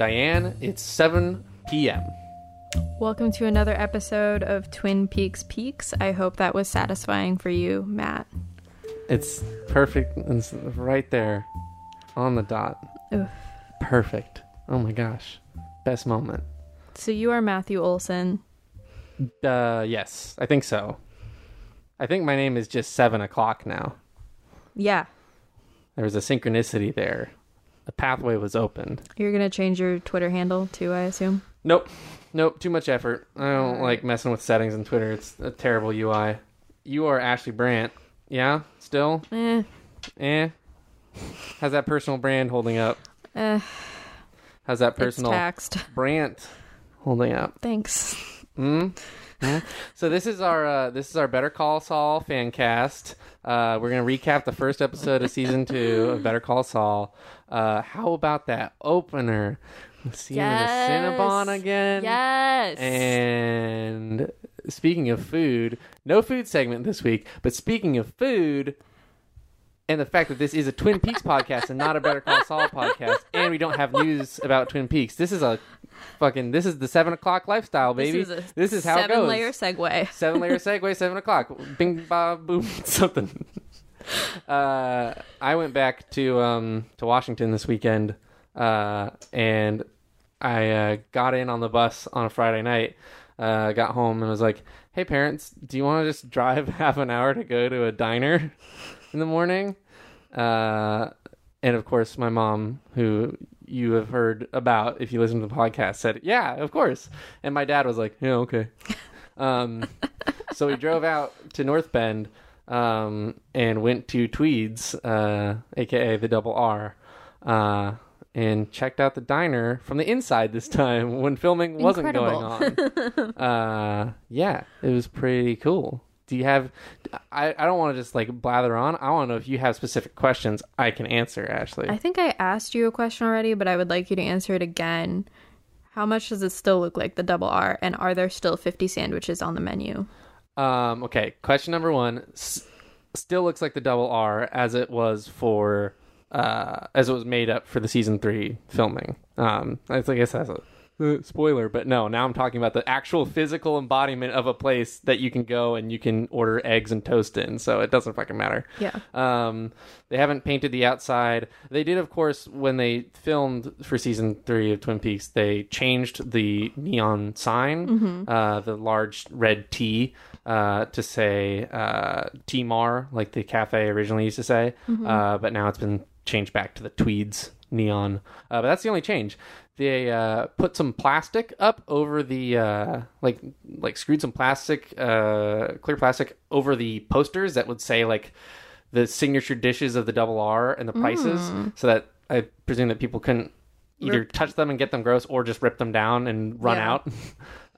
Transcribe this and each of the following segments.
Diane. It's 7 p.m. Welcome to another episode of Twin Peaks Peaks. I hope that was satisfying for you, Matt. It's perfect. It's right there on the dot. Oof. Perfect. Oh my gosh. Best moment. So you are Matthew Olson. Uh, yes, I think so. I think my name is just 7 o'clock now. Yeah, There was a synchronicity there. A pathway was opened. you're gonna change your Twitter handle too, I assume. Nope. Nope. Too much effort. I don't like messing with settings in Twitter. It's a terrible UI. You are Ashley Brandt. Yeah? Still? Eh, Eh? How's that personal brand holding up? eh, How's that personal taxed. Brandt holding up? Thanks. Hmm? So this is our uh, this is our Better Call Saul fan cast. Uh, we're gonna recap the first episode of season two of Better Call Saul. Uh, how about that opener? Seeing Yes. the Cinnabon again. Yes. And speaking of food, no food segment this week. But speaking of food, and the fact that this is a Twin Peaks podcast and not a Better Call Saul podcast, and we don't have news about Twin Peaks. This is a fucking. This is the seven o'clock lifestyle, baby. This is a how it seven layer segue. Seven layer segue, seven o'clock. Bing, ba, boom, something. Uh, I went back to um to Washington this weekend, uh, and I uh, got in on the bus on a Friday night. Uh, got home and was like, "Hey, parents, do you want to just drive half an hour to go to a diner in the morning?" Uh, and of course, my mom, who you have heard about if you listen to the podcast, said, "Yeah, of course." And my dad was like, "Yeah, okay." Um, so we drove out to North Bend um, and went to Twede's, uh, aka the Double R, uh, and checked out the diner from the inside this time when filming wasn't going on. uh, yeah, it was pretty cool. Do you have? I, I don't want to just like blather on. I want to know if you have specific questions I can answer. Ashley, I think I asked you a question already, but I would like you to answer it again. How much does it still look like the double R? And are there still 50 sandwiches on the menu? Um, okay, question number one S- still looks like the double R as it was for uh, as it was made up for the season three filming. Um, I I guess that's a spoiler, but no. Now I'm talking about the actual physical embodiment of a place that you can go and you can order eggs and toast in. So it doesn't fucking matter. Yeah. Um, they haven't painted the outside. They did, of course, when they filmed for season three of Twin Peaks. They changed the neon sign, uh, the large red T, uh, to say uh, T Mar, like the cafe originally used to say. Uh, but now it's been changed back to the Twede's neon. Uh, but that's the only change. They uh, put some plastic up over the uh, like like screwed some plastic, uh, clear plastic over the posters that would say like the signature dishes of the double R and the prices, so that I presume that people couldn't either Rip. touch them and get them gross or just rip them down and run Yeah. out.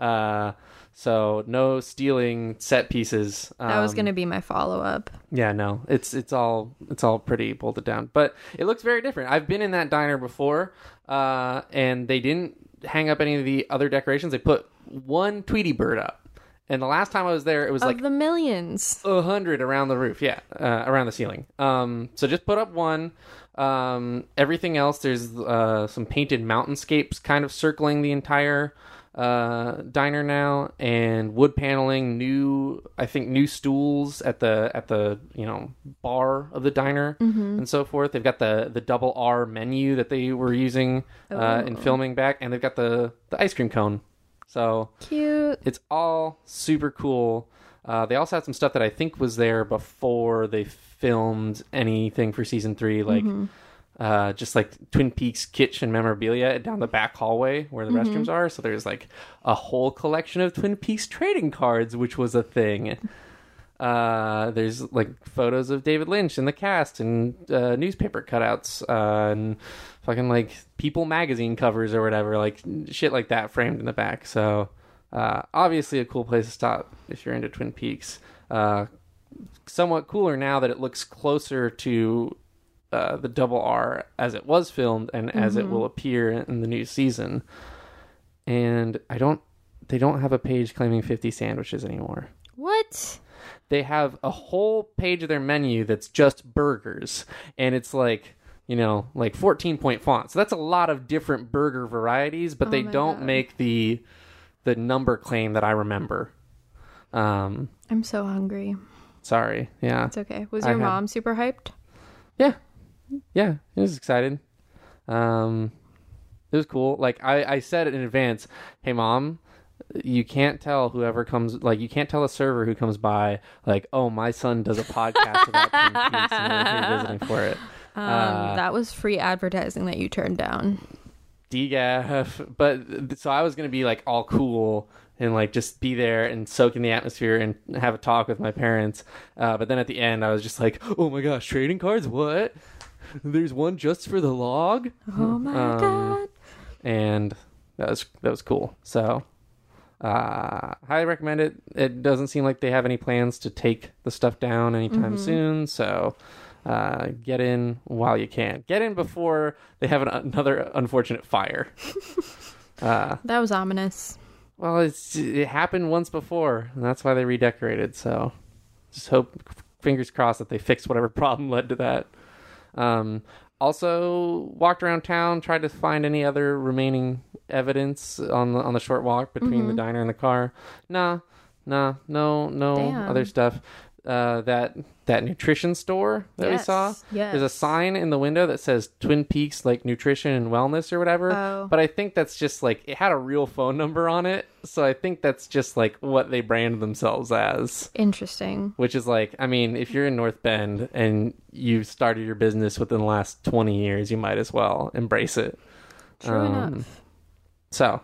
so no stealing set pieces. That was Um, going to be my follow up. yeah, no, it's it's all it's all pretty bolted down, but it looks very different. I've been in that diner before, uh, and they didn't hang up any of the other decorations. They put one Tweety bird up, and the last time I was there, it was Of like the millions. a hundred around the roof. Yeah, uh, around the ceiling. Um, so just put up one. Um, everything else, there's uh, some painted mountainscapes kind of circling the entire uh, diner now, and wood paneling. New, I think, new stools at the at the you know bar of the diner and so forth. They've got the the double R menu that they were using uh, in Oh. filming back, and they've got the the ice cream cone. So Cute. it's all super cool. Uh, they also had some stuff that I think was there before they filmed anything for season three, like uh, just like Twin Peaks kitchen memorabilia down the back hallway where the restrooms are. So there's like a whole collection of Twin Peaks trading cards, which was a thing. Uh, there's like photos of David Lynch and the cast and uh, newspaper cutouts uh, and fucking like People magazine covers or whatever, like shit like that framed in the back. So uh, obviously a cool place to stop if you're into Twin Peaks. Uh, somewhat cooler now that it looks closer to uh, the double R as it was filmed and as it will appear in the new season. And I don't, they don't have a page claiming 50 sandwiches anymore What? they have a whole page of their menu that's just burgers and it's like you know, like 14 point font. So that's a lot of different burger varieties, but Oh they don't God. make the the number claim that I remember. Um, I'm so hungry. sorry. Yeah. It's okay. Was I your had- mom super hyped? Yeah. Yeah, it was excited. Um it was cool. Like I I said it in advance, "Hey mom, you can't tell whoever comes like you can't tell a server who comes by like, "Oh, my son does a podcast about Twin Peaks and we're here visiting for it." Um, Uh, that was free advertising that you turned down. DGAF, but so I was gonna be like all cool and like just be there and soak in the atmosphere and have a talk with my parents. Uh, but then at the end, I was just like, "Oh my gosh, trading cards! What? There's one just for the log." Oh my Um, god. and that was that was cool. So, uh, highly recommend it. It doesn't seem like they have any plans to take the stuff down anytime soon. So, uh, get in while you can. Get in before they have an, another unfortunate fire. uh, That was ominous. well, it's it happened once before, and that's why they redecorated. So, just hope, fingers crossed, that they fix whatever problem led to that. Um, also, walked around town, tried to find any other remaining evidence on the on the short walk between the diner and the car. Nah, nah, no, no Damn. other stuff. Uh, that that nutrition store that we saw. yes. There's a sign in the window that says Twin Peaks like nutrition and wellness or whatever. Oh. But I think that's just like it had a real phone number on it, so I think that's just like what they brand themselves as. Interesting. Which is like, I mean, if you're in North Bend and you started your business within the last 20 years, you might as well embrace it. True Um, enough. So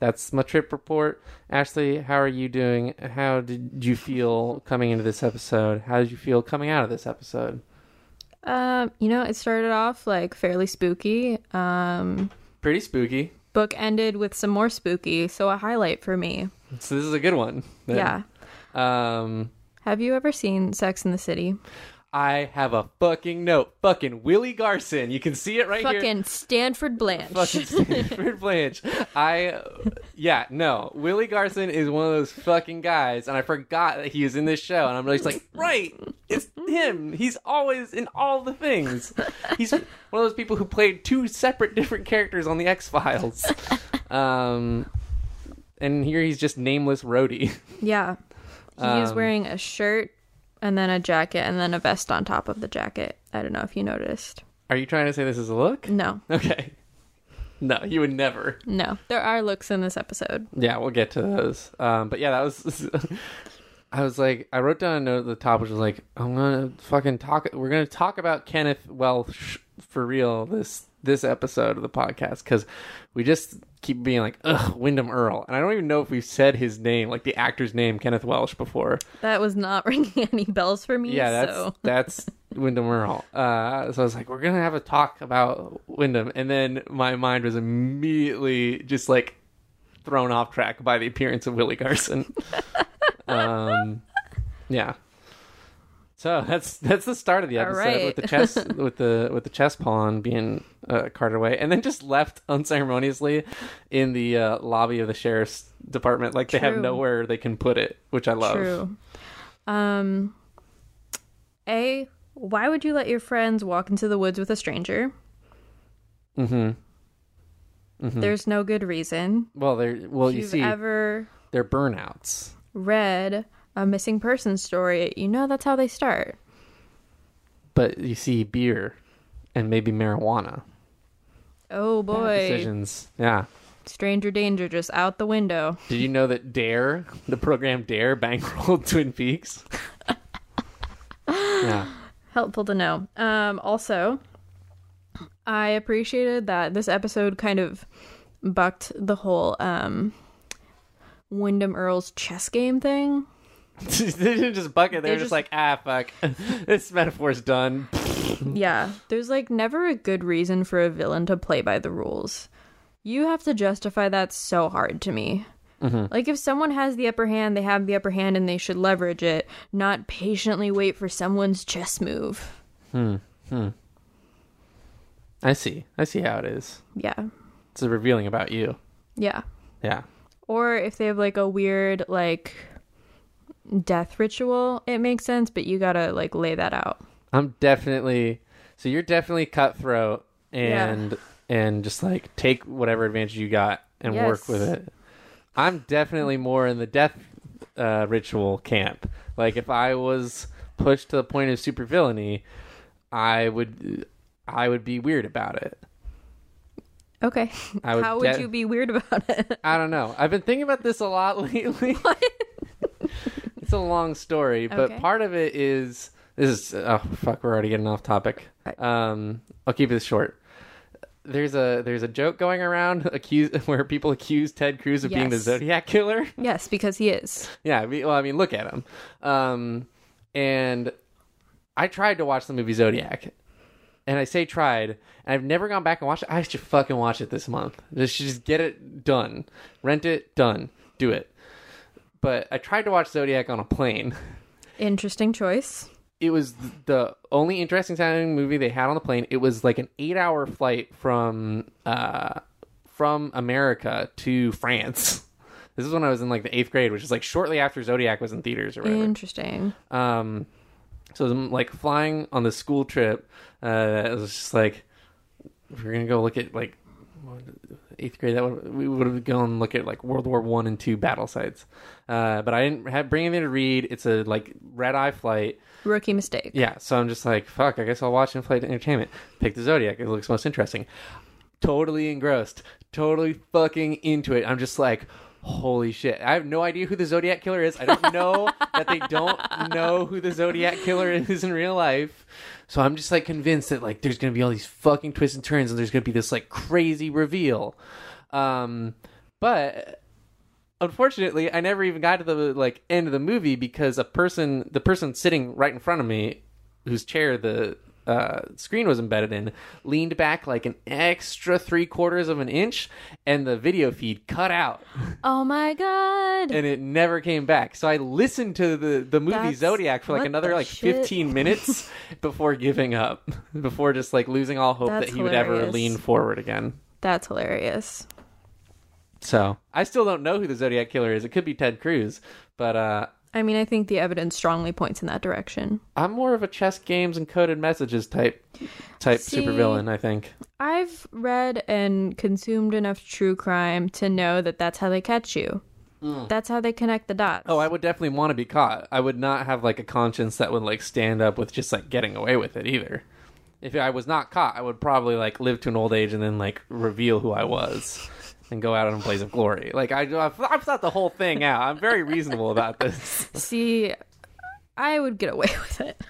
that's my trip report. Ashley, how are you doing? How did you feel coming into this episode? How did you feel coming out of this episode? Um, you know, it started off like fairly spooky. Um, Pretty spooky. book ended with some more spooky, so a highlight for me. So this is a good one. then. Yeah. Um, Have you ever seen Sex in the City? I have a fucking note. Fucking Willie Garson. You can see it right here. Fucking Stanford Blatch. fucking Stanford Blatch. I, yeah, no. Willie Garson is one of those fucking guys, and I forgot that he was in this show, and I'm just like, right, it's him. He's always in all the things. He's one of those people who played two separate different characters on the X Files. Um, and here he's just nameless Rhodey. yeah. He's Um, wearing a shirt and then a jacket and then a vest on top of the jacket. I don't know if you noticed. Are you trying to say this is a look? No, Okay. No, you would never. no. There are looks in this episode. Yeah, we'll get to those. Um, but yeah, that was. I was like, I wrote down a note at the top, which was like, I'm gonna fucking talk. We're gonna talk about Kenneth Welsh for real this this episode of the podcast because we just keep being like, ugh, Windom Earle, and I don't even know if we've said his name, like the actor's name, Kenneth Welsh, before. That was not ringing any bells for me. Yeah, that's so that's Windom Earle. Uh, so I was like, we're gonna have a talk about Windom, and then my mind was immediately just like thrown off track by the appearance of Willie Garson. um, yeah. So that's that's the start of the episode right. with the chess with the with the chess pawn being uh, carted away, and then just left unceremoniously in the uh, lobby of the sheriff's department, like they have nowhere they can put it, which I love. true. Um, a. Why would you let your friends walk into the woods with a stranger? Mm-hmm. There's no good reason. Well, they're well, if you see, ever they're burnouts. read a missing person story, you know that's how they start. But you see beer and maybe marijuana. Oh boy, Decisions. Yeah. stranger danger just out the window. Did you know that Dare, the program Dare, bankrolled Twin Peaks? yeah. Helpful to know. Um, also, I appreciated that this episode kind of bucked the whole um, Windom Earle's chess game thing. they didn't just bucket. They, They were just, just- like, ah, fuck. this metaphor's done. Yeah, there's like never a good reason for a villain to play by the rules. You have to justify that so hard to me. Like if someone has the upper hand, they have the upper hand and they should leverage it, not patiently wait for someone's chess move. Hmm. I see. I see how it is. Yeah. It's revealing about you. Yeah. Yeah. Or if they have like a weird like death ritual, it makes sense, but you gotta like lay that out. I'm definitely So you're definitely cutthroat and and just like take whatever advantage you got and work with it. I'm definitely more in the death uh, ritual camp. Like if I was pushed to the point of supervillainy, I would I would be weird about it. Okay. Would How would de- you be weird about it? I don't know. I've been thinking about this a lot lately. it's a long story, but Okay. part of it is this is oh fuck, we're already getting off topic. Um, I'll keep this short. There's a there's a joke going around accuse where people accuse Ted Cruz of being the Yes. Zodiac killer. yes, because he is. yeah, I mean, well, I mean, look at him. Um, and I tried to watch the movie Zodiac, and I say tried, and I've never gone back and watched it. I should fucking watch it this month. Just just get it done, rent it, done, do it. But I tried to watch Zodiac on a plane. Interesting choice. It was the only interesting sounding movie they had on the plane. It was like an eight-hour flight from uh, from America to France. This is when I was in like the eighth grade, which is like shortly after Zodiac was in theaters or whatever. Interesting. Um, so I'm like flying on the school trip. Uh, it was just like we're gonna go look at like what- eighth grade. That would, we would have gone and look at like World War One and two battle sites. Uh, but I didn't have bring anything to read. It's a like red eye flight. Rookie mistake. Yeah, so I'm just like fuck. I guess I'll watch in flight entertainment. Pick the Zodiac. It looks most interesting. Totally engrossed. Totally fucking into it. I'm just like. Holy shit. I have no idea who the Zodiac Killer is. I don't know that they don't know who the Zodiac Killer is in real life. So I'm just like convinced that like there's going to be all these fucking twists and turns and there's going to be this like crazy reveal. Um but unfortunately, I never even got to the like end of the movie because a person the person sitting right in front of me whose chair the uh, screen was embedded in leaned back like an extra three quarters of an inch and the video feed cut out Oh my god. and it never came back. So I listened to the the movie That's- Zodiac for like what another the like shit? 15 minutes before giving up, before just like losing all hope That's that he would ever hilarious. lean forward again. That's hilarious. So I still don't know who the Zodiac killer is. It could be Ted Cruz, but uh, I mean, I think the evidence strongly points in that direction. I'm more of a chess games and coded messages type type See- supervillain. I think. I've read and consumed enough true crime to know that that's how they catch you. Hmm. That's how they connect the dots. Oh, I would definitely want to be caught. I would not have like a conscience that would like stand up with just like getting away with it either. If I was not caught, I would probably like live to an old age and then like reveal who I was and go out in a blaze of glory. Like I, I've, I've thought the whole thing out. I'm very reasonable about this. See, I would get away with it.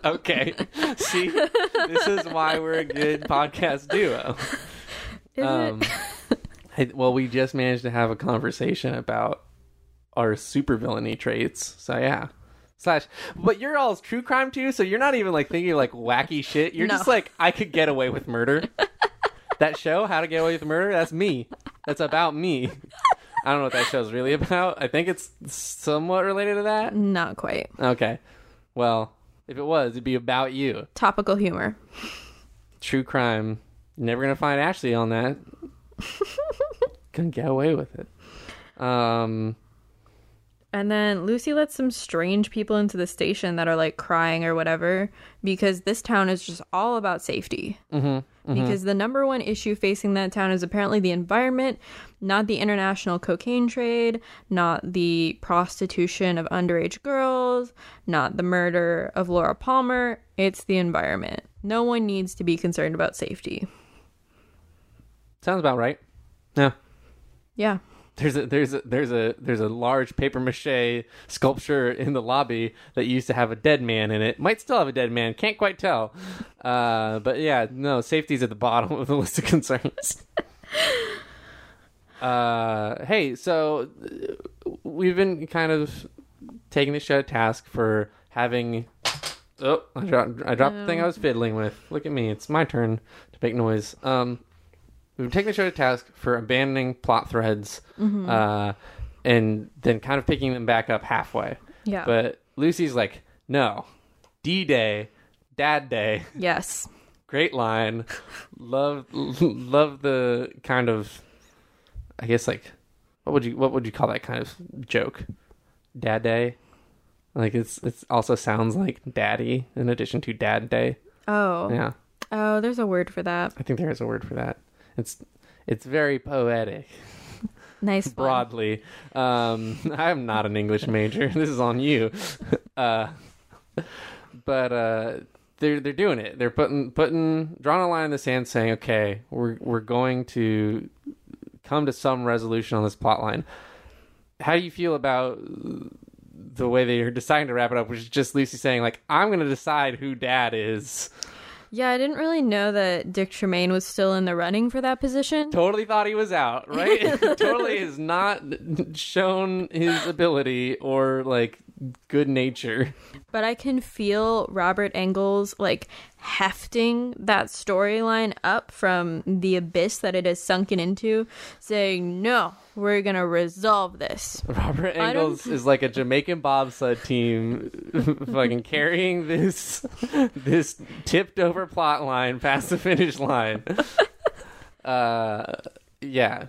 okay, see, this is why we're a good podcast duo. Is Um, it? I, well, we just managed to have a conversation about our supervillainy traits. So yeah. Slash, but you're all true crime too, so you're not even like thinking like wacky shit. You're No. just like, I could get away with murder. that show, How to Get Away with Murder, that's me. That's about me. I don't know what that show's really about. I think it's somewhat related to that. Not quite. Okay. Well, if it was, it'd be about you. Topical humor. True crime. Never gonna find Ashley on that. Couldn't get away with it. Um. And then Lucy lets some strange people into the station that are like crying or whatever because this town is just all about safety. Mm-hmm, Mm-hmm. Because the number one issue facing that town is apparently the environment, not the international cocaine trade, not the prostitution of underage girls, not the murder of Laura Palmer. It's the environment. No one needs to be concerned about safety. Sounds about right. Yeah. Yeah. There's a there's a there's a there's a large paper mache sculpture in the lobby that used to have a dead man in it. Might still have a dead man. Can't quite tell. Uh, but yeah, no, safety's at the bottom of the list of concerns. uh, hey, so uh, we've been kind of taking the show to task for having. Oh, I dropped I dropped the thing I was fiddling with. Look at me. It's my turn to make noise. Um, we've taken the show to task for abandoning plot threads uh, and then kind of picking them back up halfway. Yeah. But Lucy's like, no, D Day, Dad Day, yes. great line. love, love the kind of, I guess like, what would you what would you call that kind of joke? Dad Day, like it's it's also sounds like Daddy in addition to Dad Day. Oh. Yeah, Oh, there's a word for that. I think there is a word for that. It's it's very poetic. Nice one. broadly. Um, I'm not an English major. This is on you. Uh, but uh, they're they're doing it. They're putting putting drawing a line in the sand, saying, "Okay, we're we're going to come to some resolution on this plot line." How do you feel about the way they are deciding to wrap it up, which is just Lucy saying, "Like, I'm going to decide who Dad is." Yeah, I didn't really know that Dick Tremayne was still in the running for that position. Totally thought he was out, right? totally has not shown his ability or like good nature. But I can feel Robert Engels like hefting that storyline up from the abyss that it has sunken into, saying, No, we're gonna resolve this. Robert Engels is like a Jamaican bobsled team, fucking carrying this this tipped over plot line past the finish line. Uh, yeah.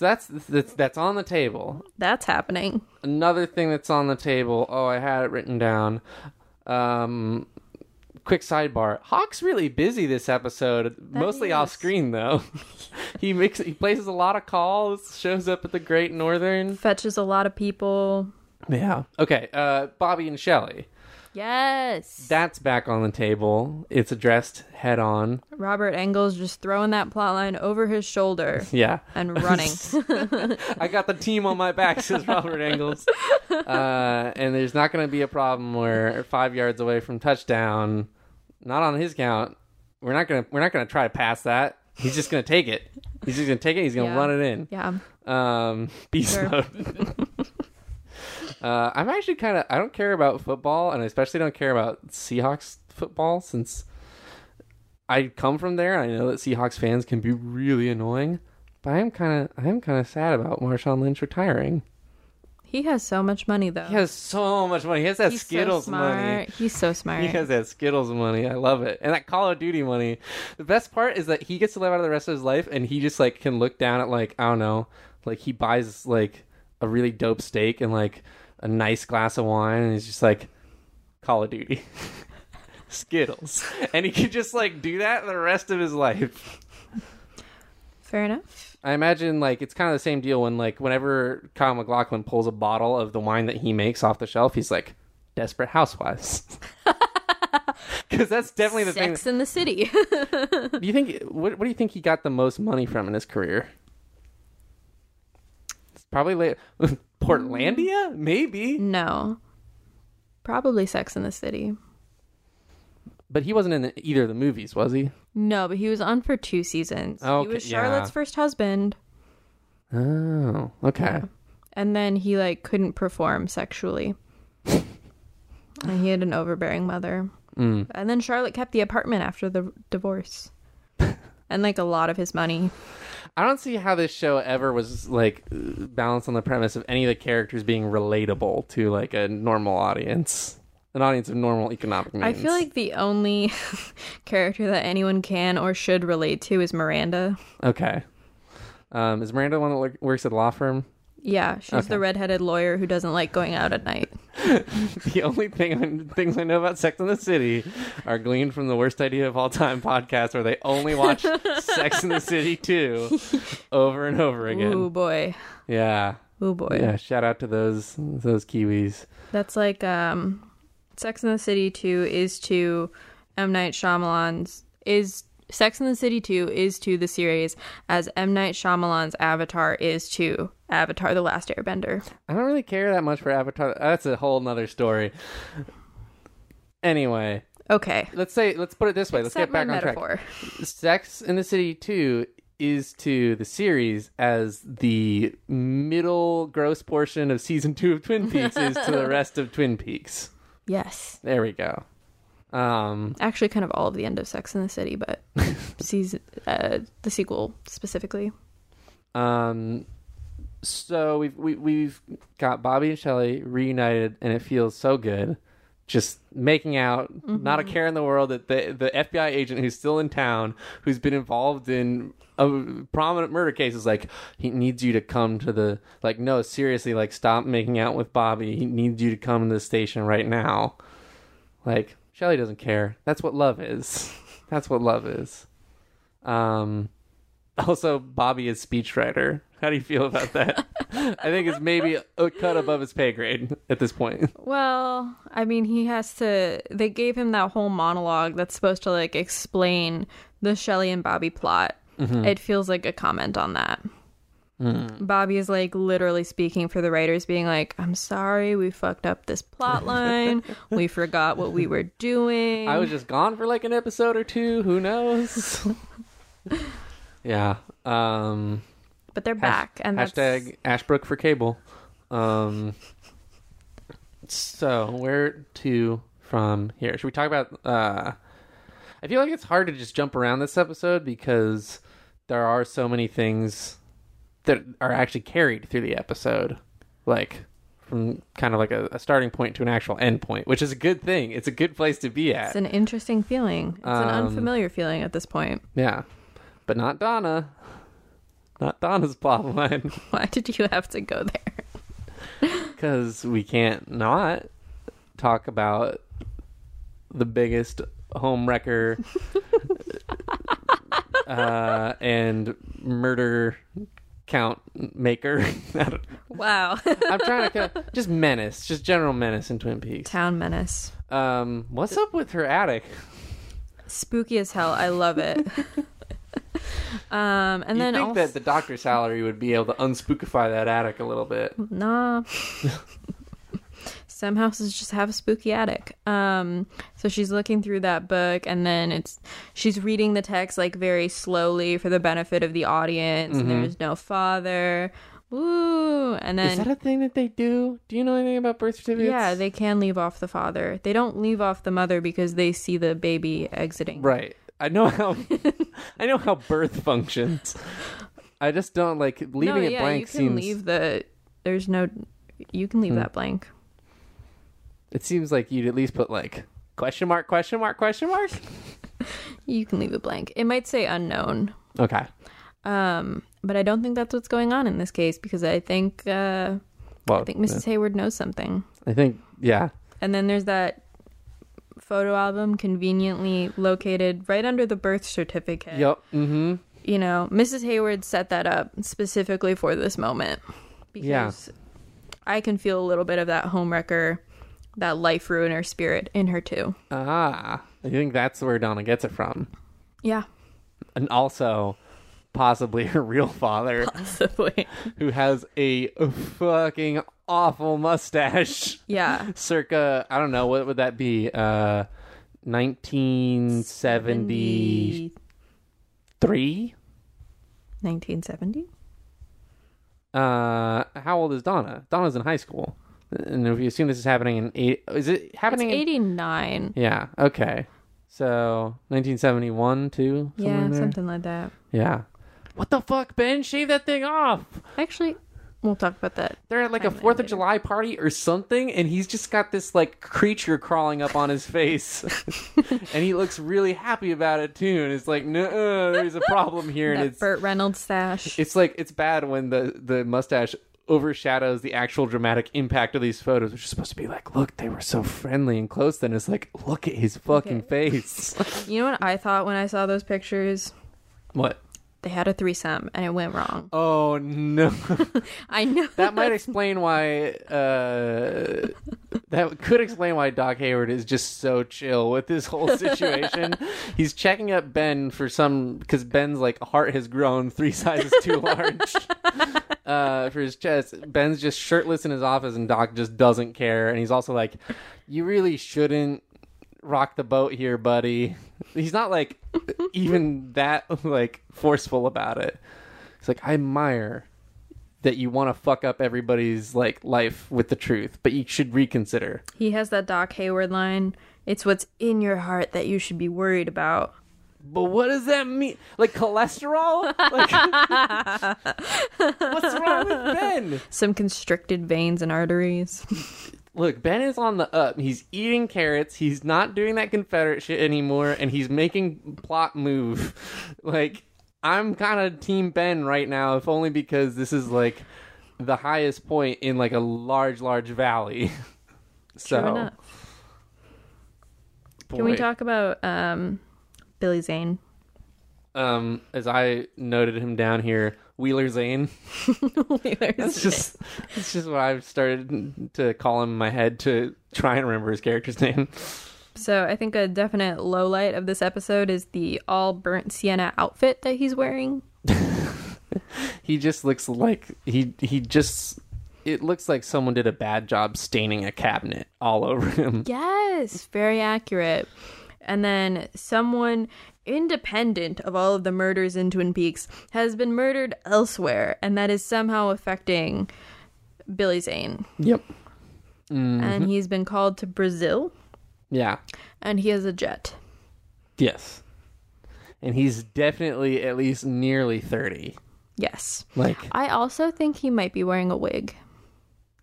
So that's that's that's on the table. That's happening. Another thing that's on the table. Oh, I had it written down. Um, quick sidebar. Hawk's really busy this episode, mostly he off screen though. he makes he places a lot of calls. Shows up at the Great Northern. Fetches a lot of people. Yeah. Okay. Uh, Bobby and Shelley. Yes. That's back on the table. It's addressed head on. Robert Engels just throwing that plot line over his shoulder Yeah. and running. I got the team on my back, says Robert Engels. Uh, and there's not going to be a problem where five yards away from touchdown, not on his count. We're not gonna we're not gonna try to pass that. He's just gonna take it. He's just gonna take it. He's gonna Yeah. run it in. yeah. Um, beast Sure. mode. Uh, I'm actually kind of I don't care about football, and I especially don't care about Seahawks football since I come from there. and I know that Seahawks fans can be really annoying, but I am kind of I am kind of sad about Marshawn Lynch retiring. He has so much money though. He has so much money. He has that He's Skittles so money. He's so smart. He has that Skittles money. I love it. And that Call of Duty money. The best part is that he gets to live out of the rest of his life and he just like can look down at like, I don't know, like he buys like a really dope steak and like a nice glass of wine and he's just like Call of Duty. Skittles. And he can just like do that the rest of his life. Fair enough. I imagine like it's kind of the same deal when like whenever Kyle MacLachlan pulls a bottle of the wine that he makes off the shelf, he's like Desperate Housewives. Because that's definitely the thing. Sex in the City. Do you think what what do you think he got the most money from in his career? Probably Portlandia, maybe. no. Probably Sex in the City. But he wasn't in the, either of the movies, was he? No, but he was on for two seasons. Okay, he was yeah. Charlotte's first husband. Oh, okay. Yeah. And then he like couldn't perform sexually. and he had an overbearing mother. Mm. And then Charlotte kept the apartment after the divorce. and like a lot of his money. I don't see how this show ever was like balanced on the premise of any of the characters being relatable to like a normal audience, an audience of normal economic means. I feel like the only character that anyone can or should relate to is Miranda. okay. Um, is Miranda the one that works at the law firm? Yeah, she's Okay. the redheaded lawyer who doesn't like going out at night. The only thing things I know about Sex in the City are gleaned from the worst idea of all time podcast, where they only watch Sex in the City two over and over again. Oh boy. Yeah, Oh boy. yeah. Shout out to those those Kiwis. That's like um Sex in the City 2 is to M Night Shyamalan's is Sex in the City 2 is to the series as M Night Shyamalan's Avatar is to Avatar the Last Airbender. I don't really care that much for Avatar. That's a whole nother story. Anyway, Okay. let's say let's put it this way. Let's get back on track. metaphor. Sex in the City 2 is to the series as the middle gross portion of season 2 of Twin Peaks is to the rest of Twin Peaks. Yes. There we go. Um Actually kind of all of the end of Sex in the City, but season uh the sequel specifically. um so we've we, we've got Bobby and Shelley reunited and it feels so good. Just making out, not a care in the world that the the FBI agent who's still in town, who's been involved in a prominent murder case, is like he needs you to come to the like no seriously like stop making out with Bobby. He needs you to come to the station right now. Like Shelly doesn't care. That's what love is. That's what love is. Um, also, Bobby is speechwriter. How do you feel about that? I think it's maybe a cut above his pay grade at this point. Well, I mean, he has to. They gave him that whole monologue that's supposed to like explain the Shelley and Bobby plot. It feels like a comment on that. Bobby is like literally speaking for the writers, being like, "I'm sorry, we fucked up this plot line. we forgot what we were doing." I was just gone for like an episode or two. Who knows? yeah. Um, but they're back, and that's hashtag Ashbrook for cable. Um, so where to from here? Should we talk about? Uh, I feel like it's hard to just jump around this episode because there are so many things that are actually carried through the episode, like from kind of like a, a starting point to an actual end point, which is a good thing. It's a good place to be at. It's an interesting feeling. It's an Um, unfamiliar feeling at this point. Yeah, but not Donna. Not Donna's plot line. Why did you have to go there? Because we can't not talk about the biggest home wrecker uh, and murder count maker. Wow. I'm trying to just menace, just general menace in Twin Peaks. Town menace. Um, what's up with her attic? Spooky as hell. I love it. um, and you then think also, that the doctor's salary would be able to unspookify that attic a little bit? Nah. Some houses just have a spooky attic. Um, so she's looking through that book, and then it's she's reading the text like very slowly for the benefit of the audience. And there's no father. Ooh, And then Is that a thing that they do? Do you know anything about birth certificates? yeah, they can leave off the father. They don't leave off the mother because they see the baby exiting. Right. I know how I know how birth functions. I just don't like leaving no, it yeah, blank you can seems leave the. There's no. You can Hmm. leave that blank. it seems like you'd at least put like question mark question mark question mark. You can leave it blank. It might say unknown. Okay. Um, but I don't think that's what's going on in this case because I think uh, Well, I think Mrs. Hayward knows something. I think yeah. And then there's that photo album conveniently located right under the birth certificate. Yep. Mm-hmm. You know, Mrs. Hayward set that up specifically for this moment because Yeah. I can feel a little bit of that homewrecker, that life ruiner spirit in her too. Ah, I think that's where Donna gets it from, Yeah, and also possibly her real father, possibly. who has a fucking awful mustache. Yeah. circa I don't know what would that be uh 1973 1970? uh how old is Donna Donna's in high school and if you assume this is happening in eight is it It's happening in 89. yeah okay so 1971 too Yeah, there? something like that. yeah what the fuck Ben shave that thing off Actually, we'll talk about that. they're at like a Fourth of later. July party or something, and he's just got this like creature crawling up on his face, and he looks really happy about it too. And it's like, no, there's a problem here, and it's Burt Reynolds stash. it's like it's bad when the the mustache overshadows the actual dramatic impact of these photos, which is supposed to be like, look, they were so friendly and close. Then it's like, look at his fucking face. You know what I thought when I saw those pictures? what? They had a threesome and it went wrong. Oh no. I know. that might explain why uh that could explain why Doc Hayward is just so chill with this whole situation. He's checking up Ben for some because Ben's like heart has grown three sizes too large uh, for his chest. Ben's just shirtless in his office, and Doc just doesn't care. And he's also like, "You really shouldn't rock the boat here, buddy." He's not like even that like forceful about it. He's like, "I admire." that you want to fuck up everybody's like life with the truth, but you should reconsider. He has that Doc Hayward line. It's what's in your heart that you should be worried about. But what does that mean? Like cholesterol? Like What's wrong with Ben? Some constricted veins and arteries. Look, Ben is on the up. He's eating carrots. He's not doing that Confederate shit anymore, and he's making plot move. Like I'm kind of team Ben right now, if only because this is like the highest point in like a large, large valley. So. Can we talk about um, Billy Zane? Um, as I noted him down here, Wheeler Zane. Wheeler That's Zane. just that's just what I've started to call him in my head to try and remember his character's name. So I think a definite low light of this episode is the all burnt sienna outfit that he's wearing. He just looks like he he just it looks like someone did a bad job staining a cabinet all over him. Yes, very accurate. And then someone independent of all of the murders in Twin Peaks has been murdered elsewhere, and that is somehow affecting Billy Zane. Yep. Mm, And he's been called to Brazil, yeah. and he has a jet. Yes. And he's definitely at least nearly 30. Yes. Like I also think he might be wearing a wig.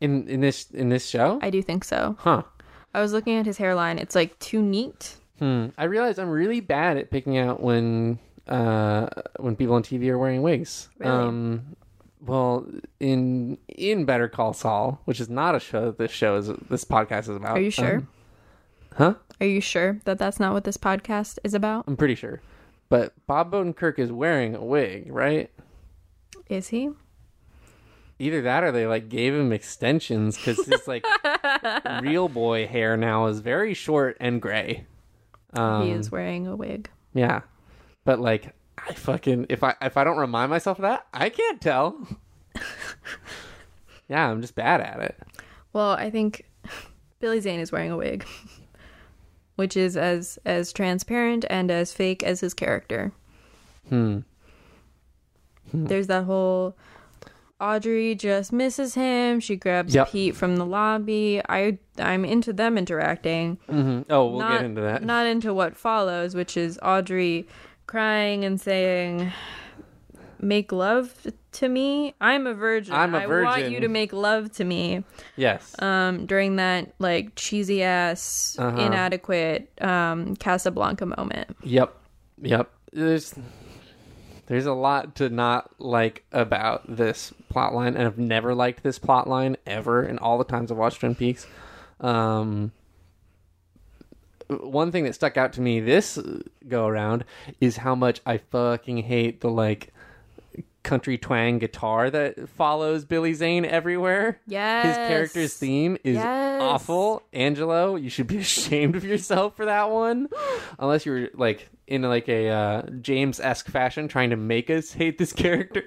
in in this in this show? I do think so. Huh. I was looking at his hairline. It's like too neat. Hmm. I realize I'm really bad at picking out when uh when people on TV are wearing wigs. Really? Um well, in in Better Call Saul, which is not a show that this show is this podcast is about. Are you sure? um, huh? Are you sure that that's not what this podcast is about? I'm pretty sure. But Bob Odenkirk is wearing a wig, right? Is he? Either that or they like gave him extensions because his like real boy hair now is very short and gray. Um, he is wearing a wig. Yeah, but like I fucking if I if I don't remind myself of that, I can't tell. yeah, I'm just bad at it. Well, I think Billy Zane is wearing a wig, which is as as transparent and as fake as his character. Hmm. There's that whole Audrey just misses him. She grabs Yep. Pete from the lobby. I I'm into them interacting. hmm Oh, we'll not, get into that. Not into what follows, which is Audrey crying and saying, "Make love to me. I'm a virgin. I'm a I want you to make love to me." yes. um during that like cheesy ass Uh-huh. inadequate um casablanca moment Yep. Yep. There's there's a lot to not like about this plot line, and I've never liked this plot line ever in all the times I've watched Twin Peaks. Um, one thing that stuck out to me this go around is how much I fucking hate the like country twang guitar that follows Billy Zane everywhere. yes His character's theme is Yes. awful. Angelo, you should be ashamed of yourself for that one. Unless you were like in like a uh, James esque fashion trying to make us hate this character.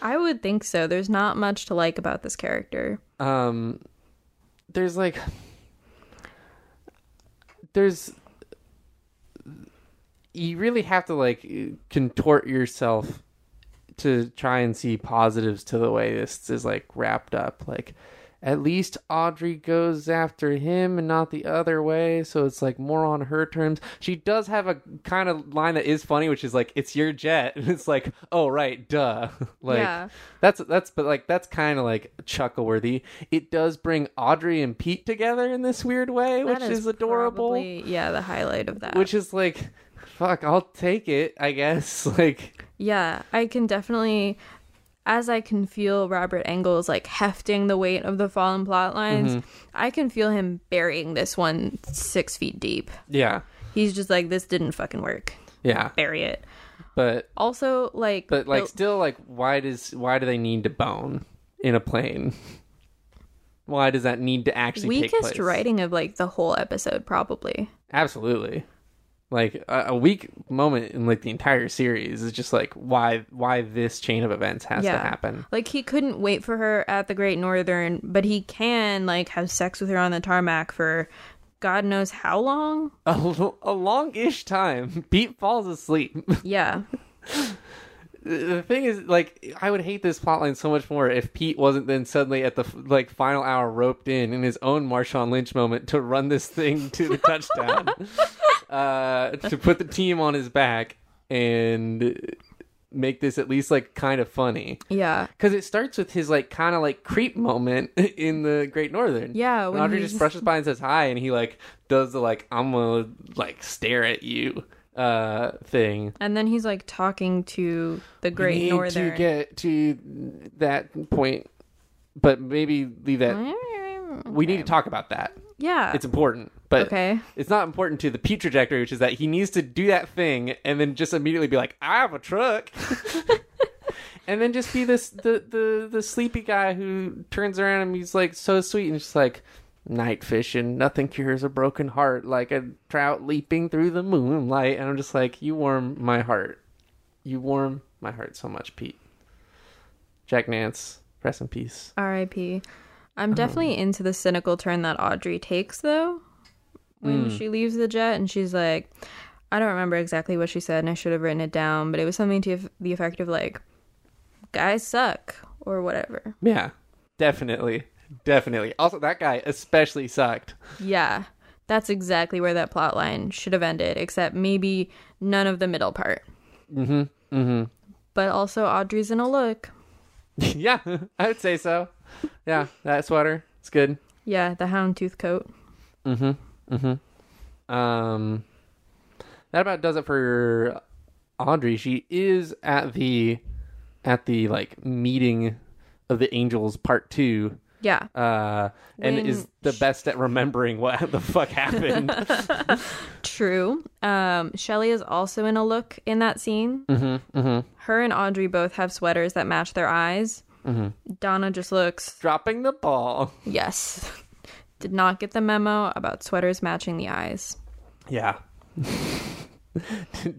i would think so there's not much to like about this character Um, there's like, there's, you really have to like contort yourself to try and see positives to the way this is like wrapped up. Like, at least Audrey goes after him and not the other way, so it's like more on her terms. She does have a kind of line that is funny, which is like, "It's your jet," and it's like, "Oh right, duh." like Yeah. that's that's but like that's kind of like chuckle worthy. It does bring Audrey and Pete together in this weird way, which is adorable. probably, yeah the highlight of that Which is like, fuck, I'll take it, I guess. Like, yeah i can definitely as i can feel robert engels like hefting the weight of the fallen plot lines Mm-hmm. i can feel him burying this one six feet deep. Yeah, he's just like this didn't fucking work. Yeah, bury it. But also like but like the- still like, why does why do they need to bone in a plane? Why does that need to actually take weakest writing of like the whole episode probably. Absolutely. Like a, a weak moment in like the entire series is just like why why this chain of events has to Yeah. happen. like he couldn't wait for her at the great northern but he can like have sex with her on the tarmac for god knows how long A, l- a long-ish time. Pete falls asleep. yeah the thing is, like, I would hate this plotline so much more if Pete wasn't then suddenly at the like final hour roped in in his own Marshawn Lynch moment to run this thing to the touchdown, uh, to put the team on his back and make this at least like kind of funny. yeah Because it starts with his like kind of like creep moment in the Great Northern. Yeah, when Audrey he's- just brushes by and says hi, and he like does the like I'm gonna like stare at you uh thing. and then he's like talking to the We great need northern to get to that point, but maybe leave that. We need to talk about that. yeah It's important. But Okay. it's not important to the Pete trajectory, which is that he needs to do that thing and then just immediately be like, I have a truck. and then just be this the, the the sleepy guy who turns around and he's like so sweet and just like night fishing, nothing cures a broken heart like a trout leaping through the moonlight. And I'm just like, you warm my heart. You warm my heart so much, Pete. Jack Nance, rest in peace. R.I.P. I'm um, definitely into the cynical turn that Audrey takes, though, when she leaves the jet and she's like, I don't remember exactly what she said, and I should have written it down, but it was something to the effect of like, "Guys suck" or whatever. Yeah, definitely. Definitely. Also, that guy especially sucked. Yeah, that's exactly where that plot line should have ended, except maybe none of the middle part. Mm-hmm. Mm-hmm. But also, Audrey's in a look. yeah, I would say so. Yeah, that sweater. It's good. Yeah, the hound tooth coat. Mm-hmm. Mm-hmm. Um that about does it for Audrey. She is at the at the like meeting of the angels part two. Yeah, Uh and When is the best at remembering what the fuck happened. true. Um, Shelly is also in a look in that scene. mm-hmm. Mm-hmm. Her and Audrey both have sweaters that match their eyes. Mm-hmm. Donna just looks, Dropping the ball. yes, did not get the memo about sweaters matching the eyes. Yeah.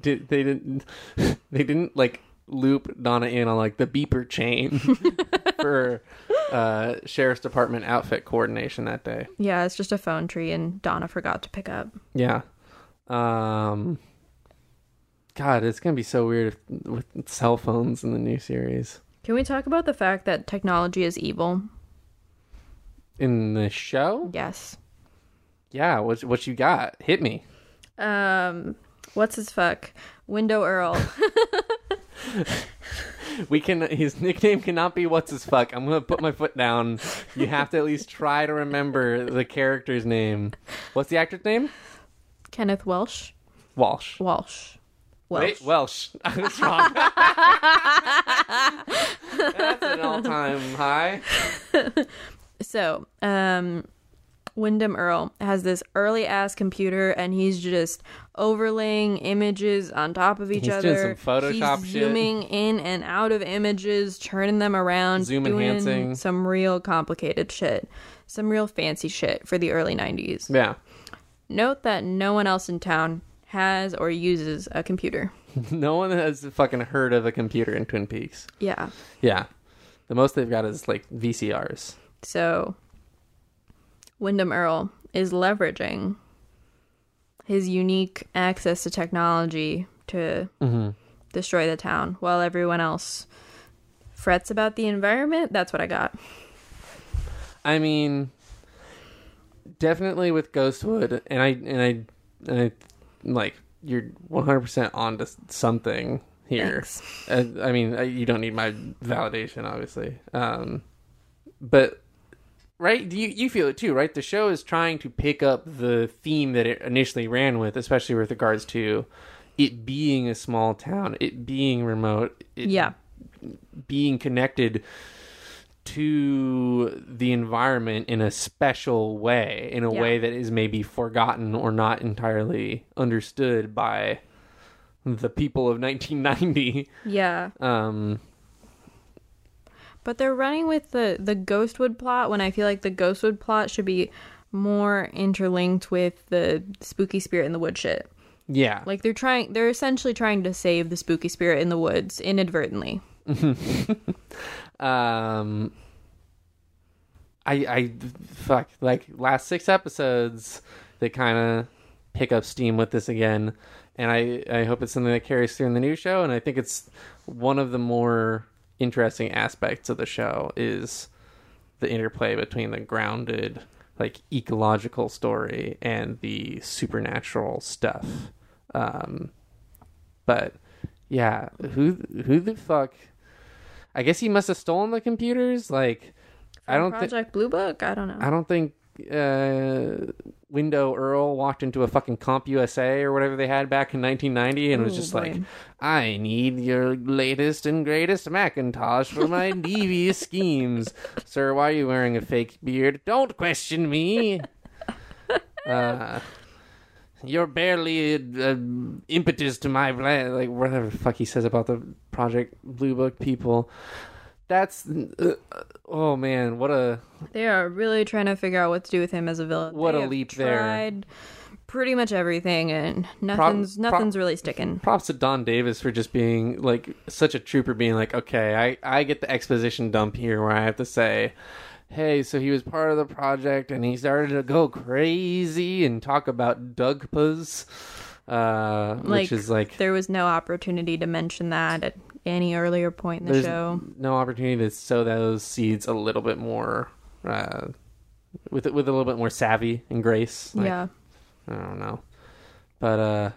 Did, they didn't they didn't like loop Donna in on like the beeper chain for uh sheriff's department outfit coordination that day. Yeah, it's just a phone tree, and Donna forgot to pick up. Yeah. Um God, it's gonna be so weird with, with cell phones in the new series. Can we talk about the fact that technology is evil? In the show? Yes. Yeah, what what you got? Hit me. Um, what's his fuck? Windom Earle. We can his nickname cannot be what's his fuck. I'm gonna put my foot down. You have to at least try to remember the character's name. What's the actor's name? Kenneth Welsh. Walsh. Walsh. Welsh. Wait, Welsh. I was wrong. That's an all-time high. So, um, Windom Earle has this early ass computer, and he's just overlaying images on top of each He's doing other. some Photoshop he's shit. zooming in and out of images, turning them around, Zoom doing enhancing. some real complicated shit, some real fancy shit for the early '90s. Yeah. Note that no one else in town has or uses a computer. No one has fucking heard of a computer in Twin Peaks. Yeah. Yeah. The most they've got is like VCRs. So, Windom Earle is leveraging his unique access to technology to Mm-hmm. destroy the town while everyone else frets about the environment. That's what I got. I mean, definitely with Ghostwood, and I and I and I like you're 100 percent onto something here. Thanks. Uh, I mean, uh, you don't need my validation, obviously. Um, but right, you you feel it too, right? The show is trying to pick up the theme that it initially ran with, especially with regards to it being a small town, it being remote, it Yeah. being connected to the environment in a special way, in a Yeah. way that is maybe forgotten or not entirely understood by the people of 1990. Yeah. Um, But they're running with the the Ghostwood plot when I feel like the Ghostwood plot should be more interlinked with the spooky spirit in the wood shit. yeah, Like they're trying they're essentially trying to save the spooky spirit in the woods inadvertently. um, I, I, fuck, like last six episodes, they kind of pick up steam with this again, and I, I hope it's something that carries through in the new show. And I think it's one of the more interesting aspects of the show is the interplay between the grounded, like ecological story and the supernatural stuff. Um, but yeah, who who the fuck? I guess he must have stolen the computers. Like, I don't think Project Blue Book. I don't know. I don't think uh, Windom Earle walked into a fucking Comp USA or whatever they had back in 1990 and was just like, I need your latest and greatest Macintosh for my devious schemes. Sir, why are you wearing a fake beard? Don't question me. uh, you're barely uh, impetus to my plan. Like whatever the fuck he says about the Project Blue Book people. That's uh, oh man, what a They are really trying to figure out what to do with him as a villain. What They a leap there. tried Pretty much everything, and nothing's Prob- nothing's really sticking. props to Don Davis for just being like such a trooper, being like, okay, I I get the exposition dump here where I have to say. Hey, so he was part of the project and he started to go crazy and talk about Dugpas, uh, Like which is like there was no opportunity to mention that at any earlier point in the there's show. no opportunity to sow those seeds a little bit more uh, with with a little bit more savvy and grace. Like, yeah, I don't know, but uh,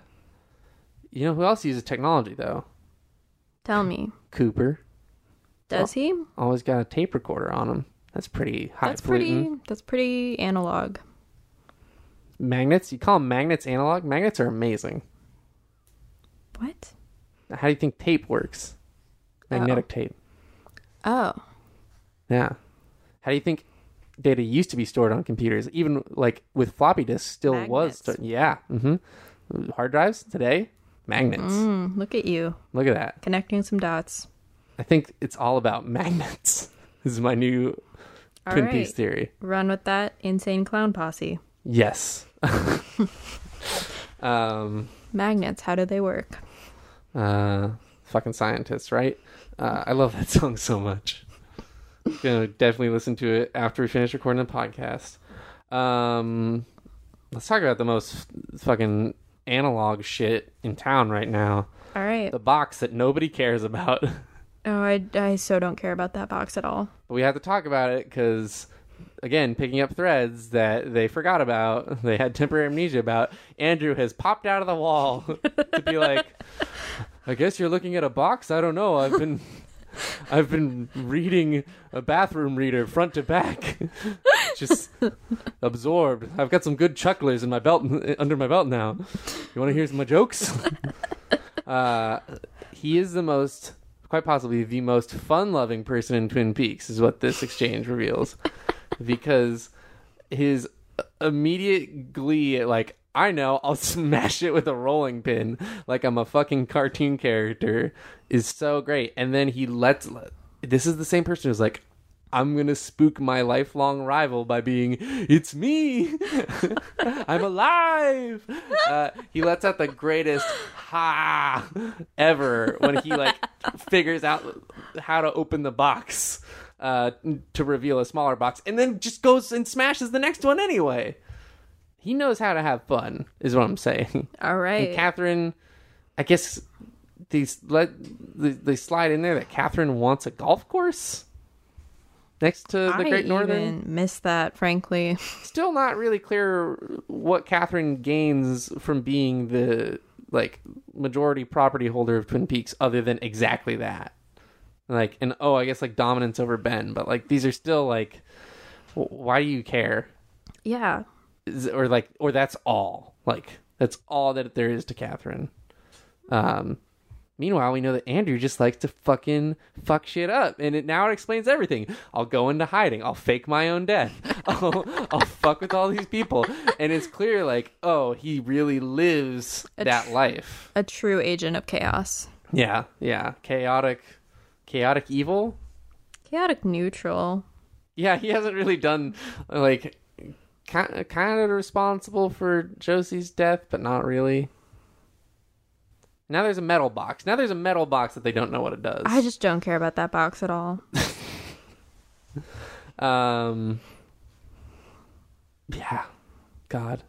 you know who else uses technology though? tell me, Cooper does he? always got a tape recorder on him. That's pretty high That's pretty. That's pretty analog. Magnets? You call them magnets analog? Magnets are amazing. What? How do you think tape works? Magnetic tape. Oh, Yeah. How do you think data used to be stored on computers? Even like with floppy disks, still was. Magnets. sto- yeah. hmm Hard drives today, magnets. mm, look at you Look at that. connecting some dots. I think it's all about magnets. this is my new All Twin right, Peaks theory. run with that insane clown posse. Yes. um. Magnets. How do they work? uh, fucking scientists, right? Uh, I love that song so much. Gonna definitely listen to it after we finish recording the podcast. Um, let's talk about the most fucking analog shit in town right now. All right. The box that nobody cares about. Oh, I, I so don't care about that box at all. but we have to talk about it because, again, picking up threads that they forgot about, they had temporary amnesia about. Andrew has popped out of the wall to be like, "I guess you're looking at a box. I don't know. I've been." I've been reading a bathroom reader front to back, just absorbed. I've got some good chucklers in my belt under my belt now. You want to hear some of my jokes? uh, he is the most, quite possibly the most fun-loving person in Twin Peaks, is what this exchange reveals, because his immediate glee at like. I know, I'll smash it with a rolling pin like I'm a fucking cartoon character is so great. And then he lets this is the same person who's like, I'm gonna spook my lifelong rival by being, it's me, I'm alive. Uh, he lets out the greatest ha ever when he like figures out how to open the box uh, to reveal a smaller box, and then just goes and smashes the next one anyway. He knows how to have fun, is what I'm saying. All right. And Catherine, I guess these let they, they slide in there that Catherine wants a golf course next to the I Great Northern. missed that, frankly. Still not really clear what Catherine gains from being the like majority property holder of Twin Peaks, other than exactly that. Like, and oh, I guess like dominance over Ben, but like these are still like, why do you care? Yeah. Or like or that's all. Like that's all that there is to catherine. Um meanwhile we know that andrew just likes to fucking fuck shit up and it now it explains everything. I'll go into hiding. I'll fake my own death. I'll, I'll fuck with all these people. And it's clear like oh he really lives A that tr- life. A true agent of chaos. yeah yeah. Chaotic chaotic evil? Chaotic neutral. yeah he hasn't really done like kind kind of responsible for Josie's death, but not really. Now there's a metal box. Now there's a metal box that they don't know what it does. I just don't care about that box at all. um. Yeah, God.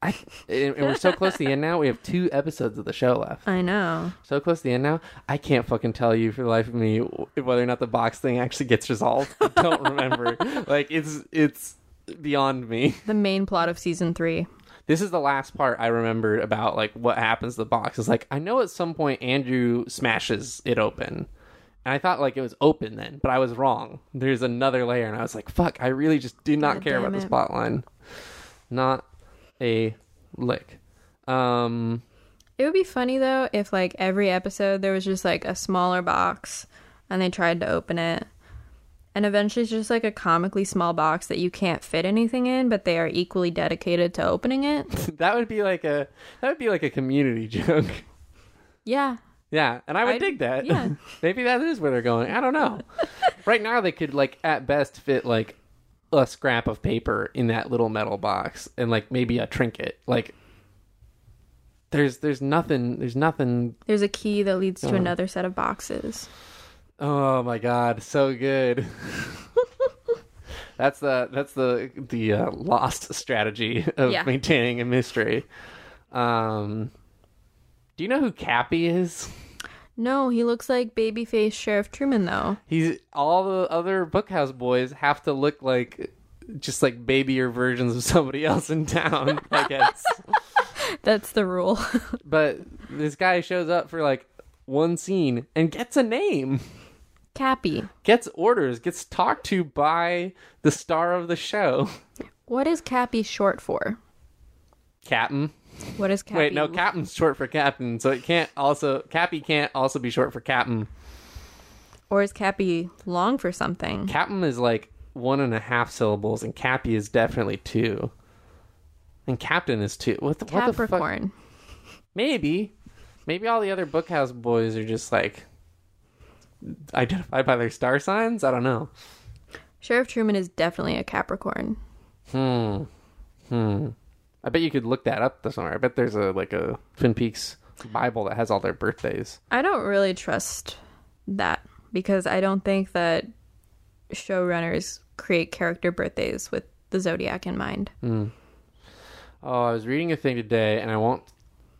I and we're so close to the end now. We have two episodes of the show left. I know. So close to the end now. I can't fucking tell you for the life of me whether or not the box thing actually gets resolved. I don't remember. like it's it's beyond me. The main plot of season three. This is the last part I remembered about like what happens to the box. Is like I know at some point Andrew smashes it open. And I thought like it was open then, but I was wrong. There's another layer and I was like, fuck, I really just do not God care about damn this plot line. Not a lick. Um It would be funny though if like every episode there was just like a smaller box and they tried to open it And eventually it's just like a comically small box that you can't fit anything in, but they are equally dedicated to opening it. that would be like a that would be like a community joke. Yeah. Yeah, and I would I- dig that. yeah. Maybe that is where they're going. I don't know. right now they could like at best fit like a scrap of paper in that little metal box and like maybe a trinket. Like there's there's nothing there's nothing There's a key that leads to Oh. another set of boxes. Oh my god, so good. that's the that's the the uh, lost strategy of Yeah. maintaining a mystery. Um Do you know who Cappy is? No, he looks like babyface Sheriff Truman though. He's all the other bookhouse boys have to look like just like babier versions of somebody else in town, I guess. That's the rule. but this guy shows up for like one scene and gets a name. Cappy. Gets orders, gets talked to by the star of the show. What is Cappy short for? Captain. What is Cappy? Wait, no, Captain's short for captain, so it can't also Cappy can't also be short for captain. Or is Cappy long for something? Captain is like one and a half syllables, and Cappy is definitely two. And Captain is two. What the, what the fuck? Capricorn. Maybe, maybe all the other bookhouse boys are just like identified by their star signs. I don't know. Sheriff Truman is definitely a Capricorn. Hmm. Hmm. I bet you could look that up somewhere. I bet there's a like a Twin Peaks Bible that has all their birthdays. I don't really trust that because I don't think that showrunners create character birthdays with the zodiac in mind. Oh, I was reading a thing today, and I won't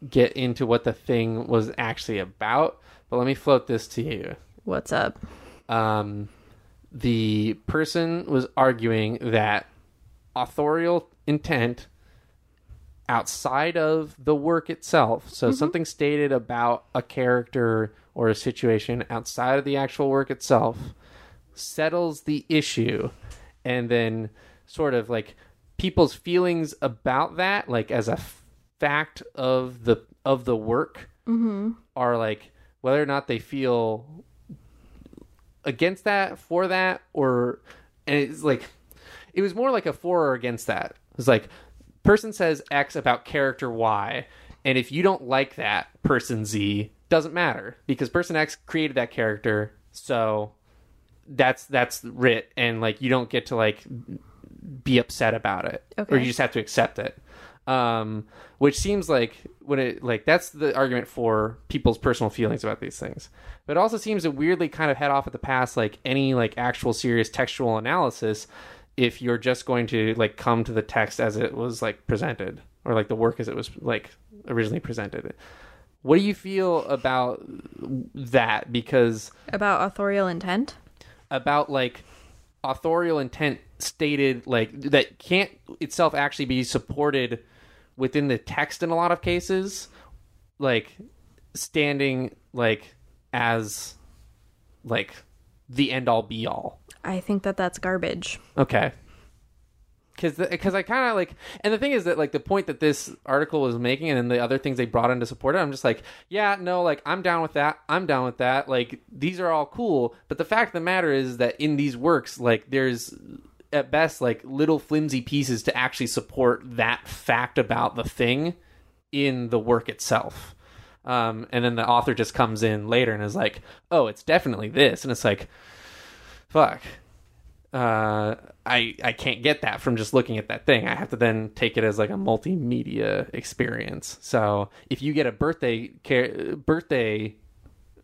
get into what the thing was actually about, but let me float this to you. What's up? Um, the person was arguing that authorial intent outside of the work itself, so mm-hmm. something stated about a character or a situation outside of the actual work itself, settles the issue, and then sort of like people's feelings about that, like as a f- fact of the of the work, mm-hmm. are like whether or not they feel against that, for that, or and it's like it was more like a for or against that. it's like person says X about character Y, and if you don't like that person Z, doesn't matter because person X created that character, so that's that's writ, and like you don't get to like be upset about it, or you just have to accept it. Um, which seems like when it like that's the argument for people's personal feelings about these things. But it also seems to weirdly kind of head off at the pass like any like actual serious textual analysis if you're just going to like come to the text as it was like presented or like the work as it was like originally presented. What do you feel about that? Because About authorial intent? about like authorial intent stated like that can't itself actually be supported within the text in a lot of cases like standing like as like the end all be all I think that that's garbage. okay because because I kind of like, and the thing is that like the point that this article was making, and then the other things they brought in to support it, I'm just like, yeah, no, like I'm down with that. I'm down with that. Like these are all cool, but the fact of the matter is that in these works, like there's at best like little flimsy pieces to actually support that fact about the thing in the work itself. Um, and then the author just comes in later and is like, oh, it's definitely this, and it's like, fuck uh, I I can't get that from just looking at that thing. I have to then take it as like a multimedia experience. So if you get a birthday car- birthday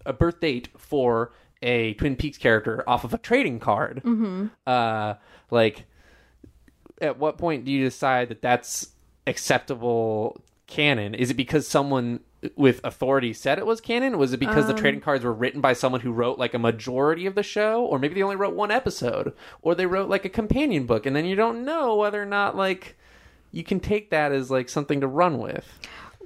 a birth date for a Twin Peaks character off of a trading card, uh, like at what point do you decide that that's acceptable canon? Is it because someone with authority said it was canon? Was it because the um, trading cards were written by someone who wrote like a majority of the show, or maybe they only wrote one episode, or they wrote like a companion book, and then you don't know whether or not like you can take that as like something to run with.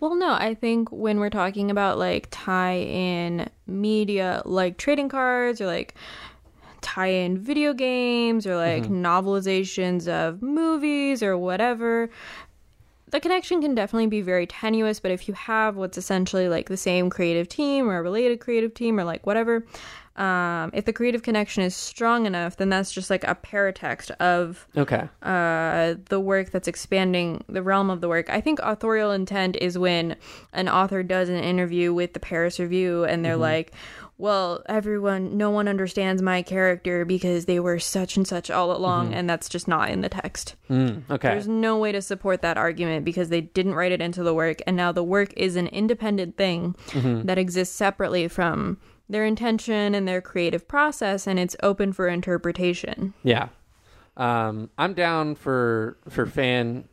Well, no, I think when we're talking about like tie in media, like trading cards or like tie in video games or like mm-hmm. novelizations of movies or whatever, the connection can definitely be very tenuous. But if you have what's essentially like the same creative team or a related creative team or like whatever, um, if the creative connection is strong enough, then that's just like a paratext of Okay. uh, the work that's expanding the realm of the work. I think authorial intent is when an author does an interview with the Paris Review and they're like, well, everyone, no one understands my character because they were such and such all along, and that's just not in the text. Mm, okay. There's no way to support that argument because they didn't write it into the work, and now the work is an independent thing that exists separately from their intention and their creative process, and it's open for interpretation. Yeah. Um, I'm down for for fan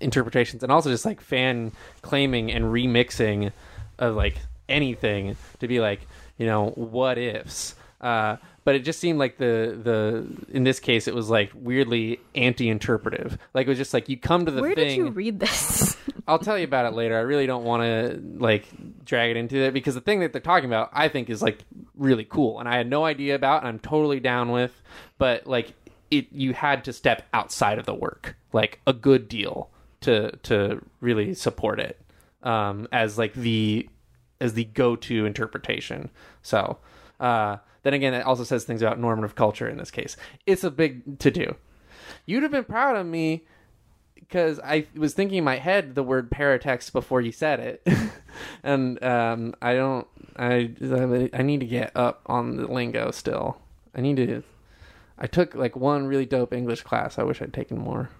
interpretations and also just like fan claiming and remixing of like anything to be like, you know, what ifs. Uh, but it just seemed like the the in this case it was like weirdly anti-interpretive. Like it was just like you come to the Where thing. did you read this? I'll tell you about it later. I really don't want to like drag it into it because the thing that they're talking about, I think, is like really cool, and I had no idea about, and I'm totally down with. But like, it you had to step outside of the work, like a good deal, to to really support it um, as like the as the go to interpretation. So uh, then again, it also says things about normative culture in this case. It's a big to do. You'd have been proud of me because I was thinking in my head the word paratext before you said it, and um, I don't. I I need to get up on the lingo still. I need to. I took like one really dope English class. I wish I'd taken more.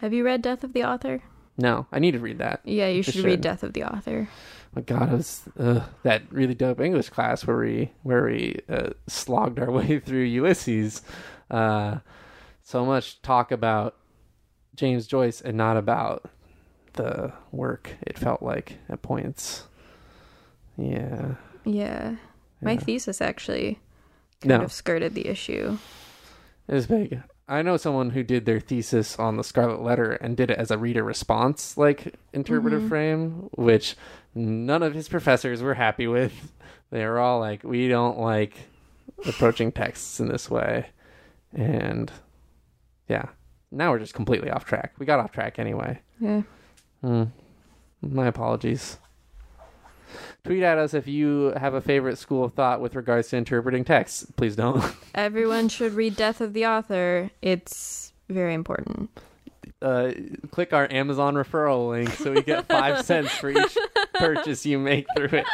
Have you read Death of the Author? No, I need to read that. Yeah, you should, should. read Death of the Author. My God, it was uh, that really dope English class where we where we uh, slogged our way through Ulysses. Uh, so much talk about James Joyce and not about the work. It felt like at points. Yeah. Yeah. My Yeah. thesis actually kind No. of skirted the issue. It was big. I know someone who did their thesis on the Scarlet Letter and did it as a reader response, like interpretive frame, which none of his professors were happy with. They were all like, "We don't like approaching texts in this way," and yeah, now we're just completely off track. We got off track anyway. Yeah. Hmm. My apologies. Tweet at us if you have a favorite school of thought with regards to interpreting texts. Please don't. Everyone should read Death of the Author. It's very important. uh, click our Amazon referral link so we get five cents for each purchase you make through it.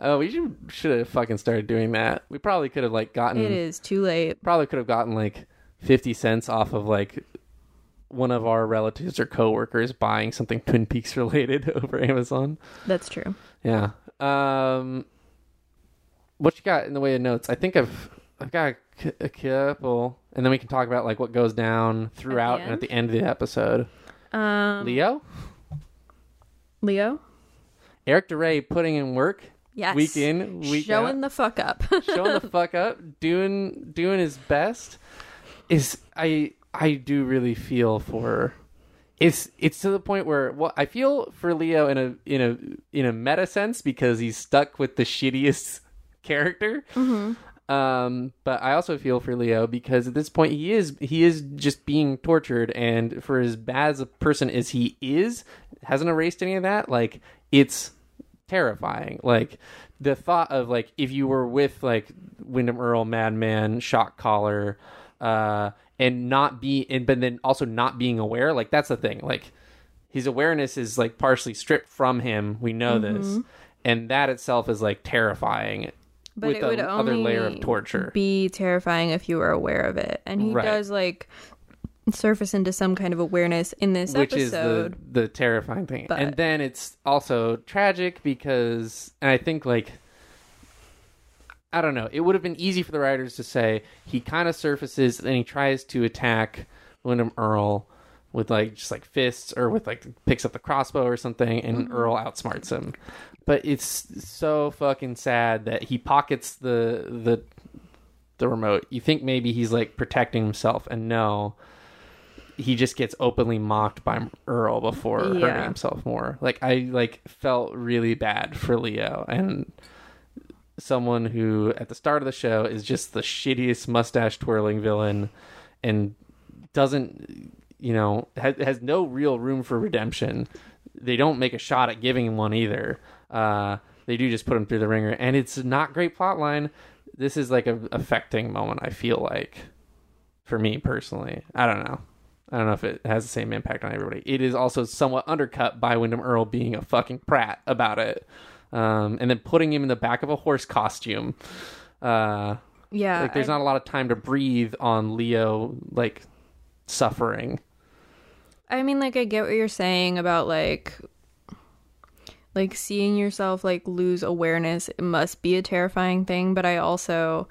Oh, we should should have fucking started doing that. We probably could have like gotten It is too late. probably could have gotten like fifty cents off of like one of our relatives or coworkers buying something Twin Peaks related over Amazon. That's true. Yeah. Um, what you got in the way of notes? I think I've I've got a couple, and then we can talk about like what goes down throughout and at the end of the episode. Um, Leo, Leo? Eric Da Re putting in work Yes. week in, week out. Showing out, the fuck up. showing the fuck up, doing doing his best. Is I I do really feel for. It's it's to the point where well I feel for Leo in a in a in a meta sense because he's stuck with the shittiest character. Um, but I also feel for Leo because at this point he is he is just being tortured, and for as bad as a person as he is, hasn't erased any of that. Like it's terrifying. Like the thought of like if you were with like Windom Earle, Madman, Shock Collar, uh, and not be and but then also not being aware. Like that's the thing. Like his awareness is like partially stripped from him. We know mm-hmm. this, and that itself is like terrifying. But with it would only layer of torture. be terrifying if you were aware of it. And he Right. does like surface into some kind of awareness in this which episode. is the the terrifying thing. But- And then it's also tragic because and I think like I don't know. It would have been easy for the writers to say he kind of surfaces and he tries to attack Windom Earle with like just like fists or with like picks up the crossbow or something and mm-hmm. Earle outsmarts him. But it's so fucking sad that he pockets the the the remote. You think maybe he's like protecting himself and no he just gets openly mocked by Earle before hurting himself more. Like I like felt really bad for Leo and someone who at the start of the show is just the shittiest mustache twirling villain and doesn't you know has, has no real room for redemption they don't make a shot at giving him one either uh they do just put him through the ringer and it's not great plot line this is like a affecting moment. I feel like for me personally, I don't know. I don't know if it has the same impact on everybody. It is also somewhat undercut by Windom Earle being a fucking prat about it, um, and then putting him in the back of a horse costume. Uh, Yeah. like there's I- not a lot of time to breathe on Leo like suffering. I mean, like, I get what you're saying about like, like seeing yourself like lose awareness. It must be a terrifying thing, but I also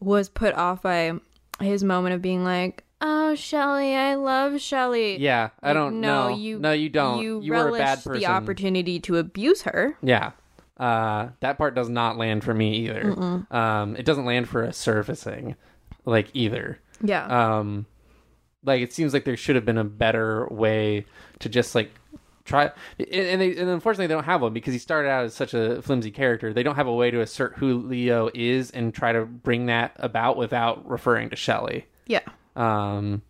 was put off by his moment of being like, "Oh, Shelly, I love Shelly." Yeah, I don't no, know. you no, you don't. You, You, were a bad person. the opportunity to abuse her. Yeah. Uh, that part does not land for me either. Um, it doesn't land for a surfacing, like either. Yeah. Um, like it seems like there should have been a better way to just like try. And, they, and unfortunately, they don't have one because he started out as such a flimsy character. They don't have a way to assert who Leo is and try to bring that about without referring to Shelly. yeah. Um,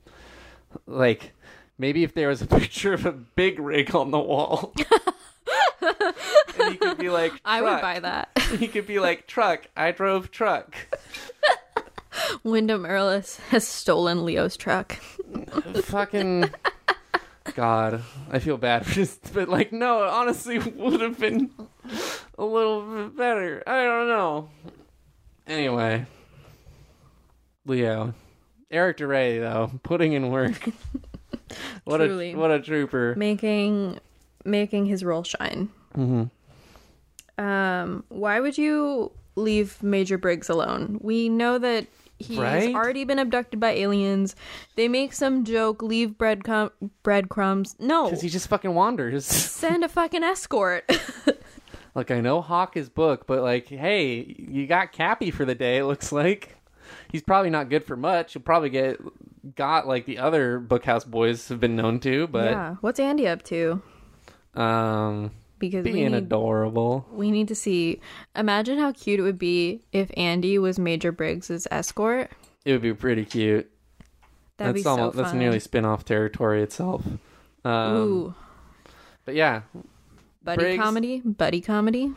like maybe if there was a picture of a big rig on the wall. and he could be like, I would buy that. He could be like, truck. I drove truck. Windom Earle has- has stolen Leo's truck. Fucking God, I feel bad for this, but like, no, it honestly would have been a little bit better. I don't know. Anyway, Leo, Eric Da Re though, putting in work. what Truly. a what a trooper. making making his role shine. hmm Um, why would you leave Major Briggs alone? We know that he's Right? already been abducted by aliens. They make some joke, leave breadcrumb breadcrumbs. No, Because he just fucking wanders. send a fucking escort. like I know Hawk is book, but like, hey, you got Cappy for the day. It looks like he's probably not good for much. He'll probably get got like the other Bookhouse boys have been known to, but yeah, what's Andy up to? um, Because we being need adorable. we need to see. Imagine how cute it would be if Andy was Major Briggs's escort. It would be pretty cute. That'd that's be almost so that's nearly spin-off territory itself. Um, Ooh, but yeah, buddy Briggs- comedy, buddy comedy.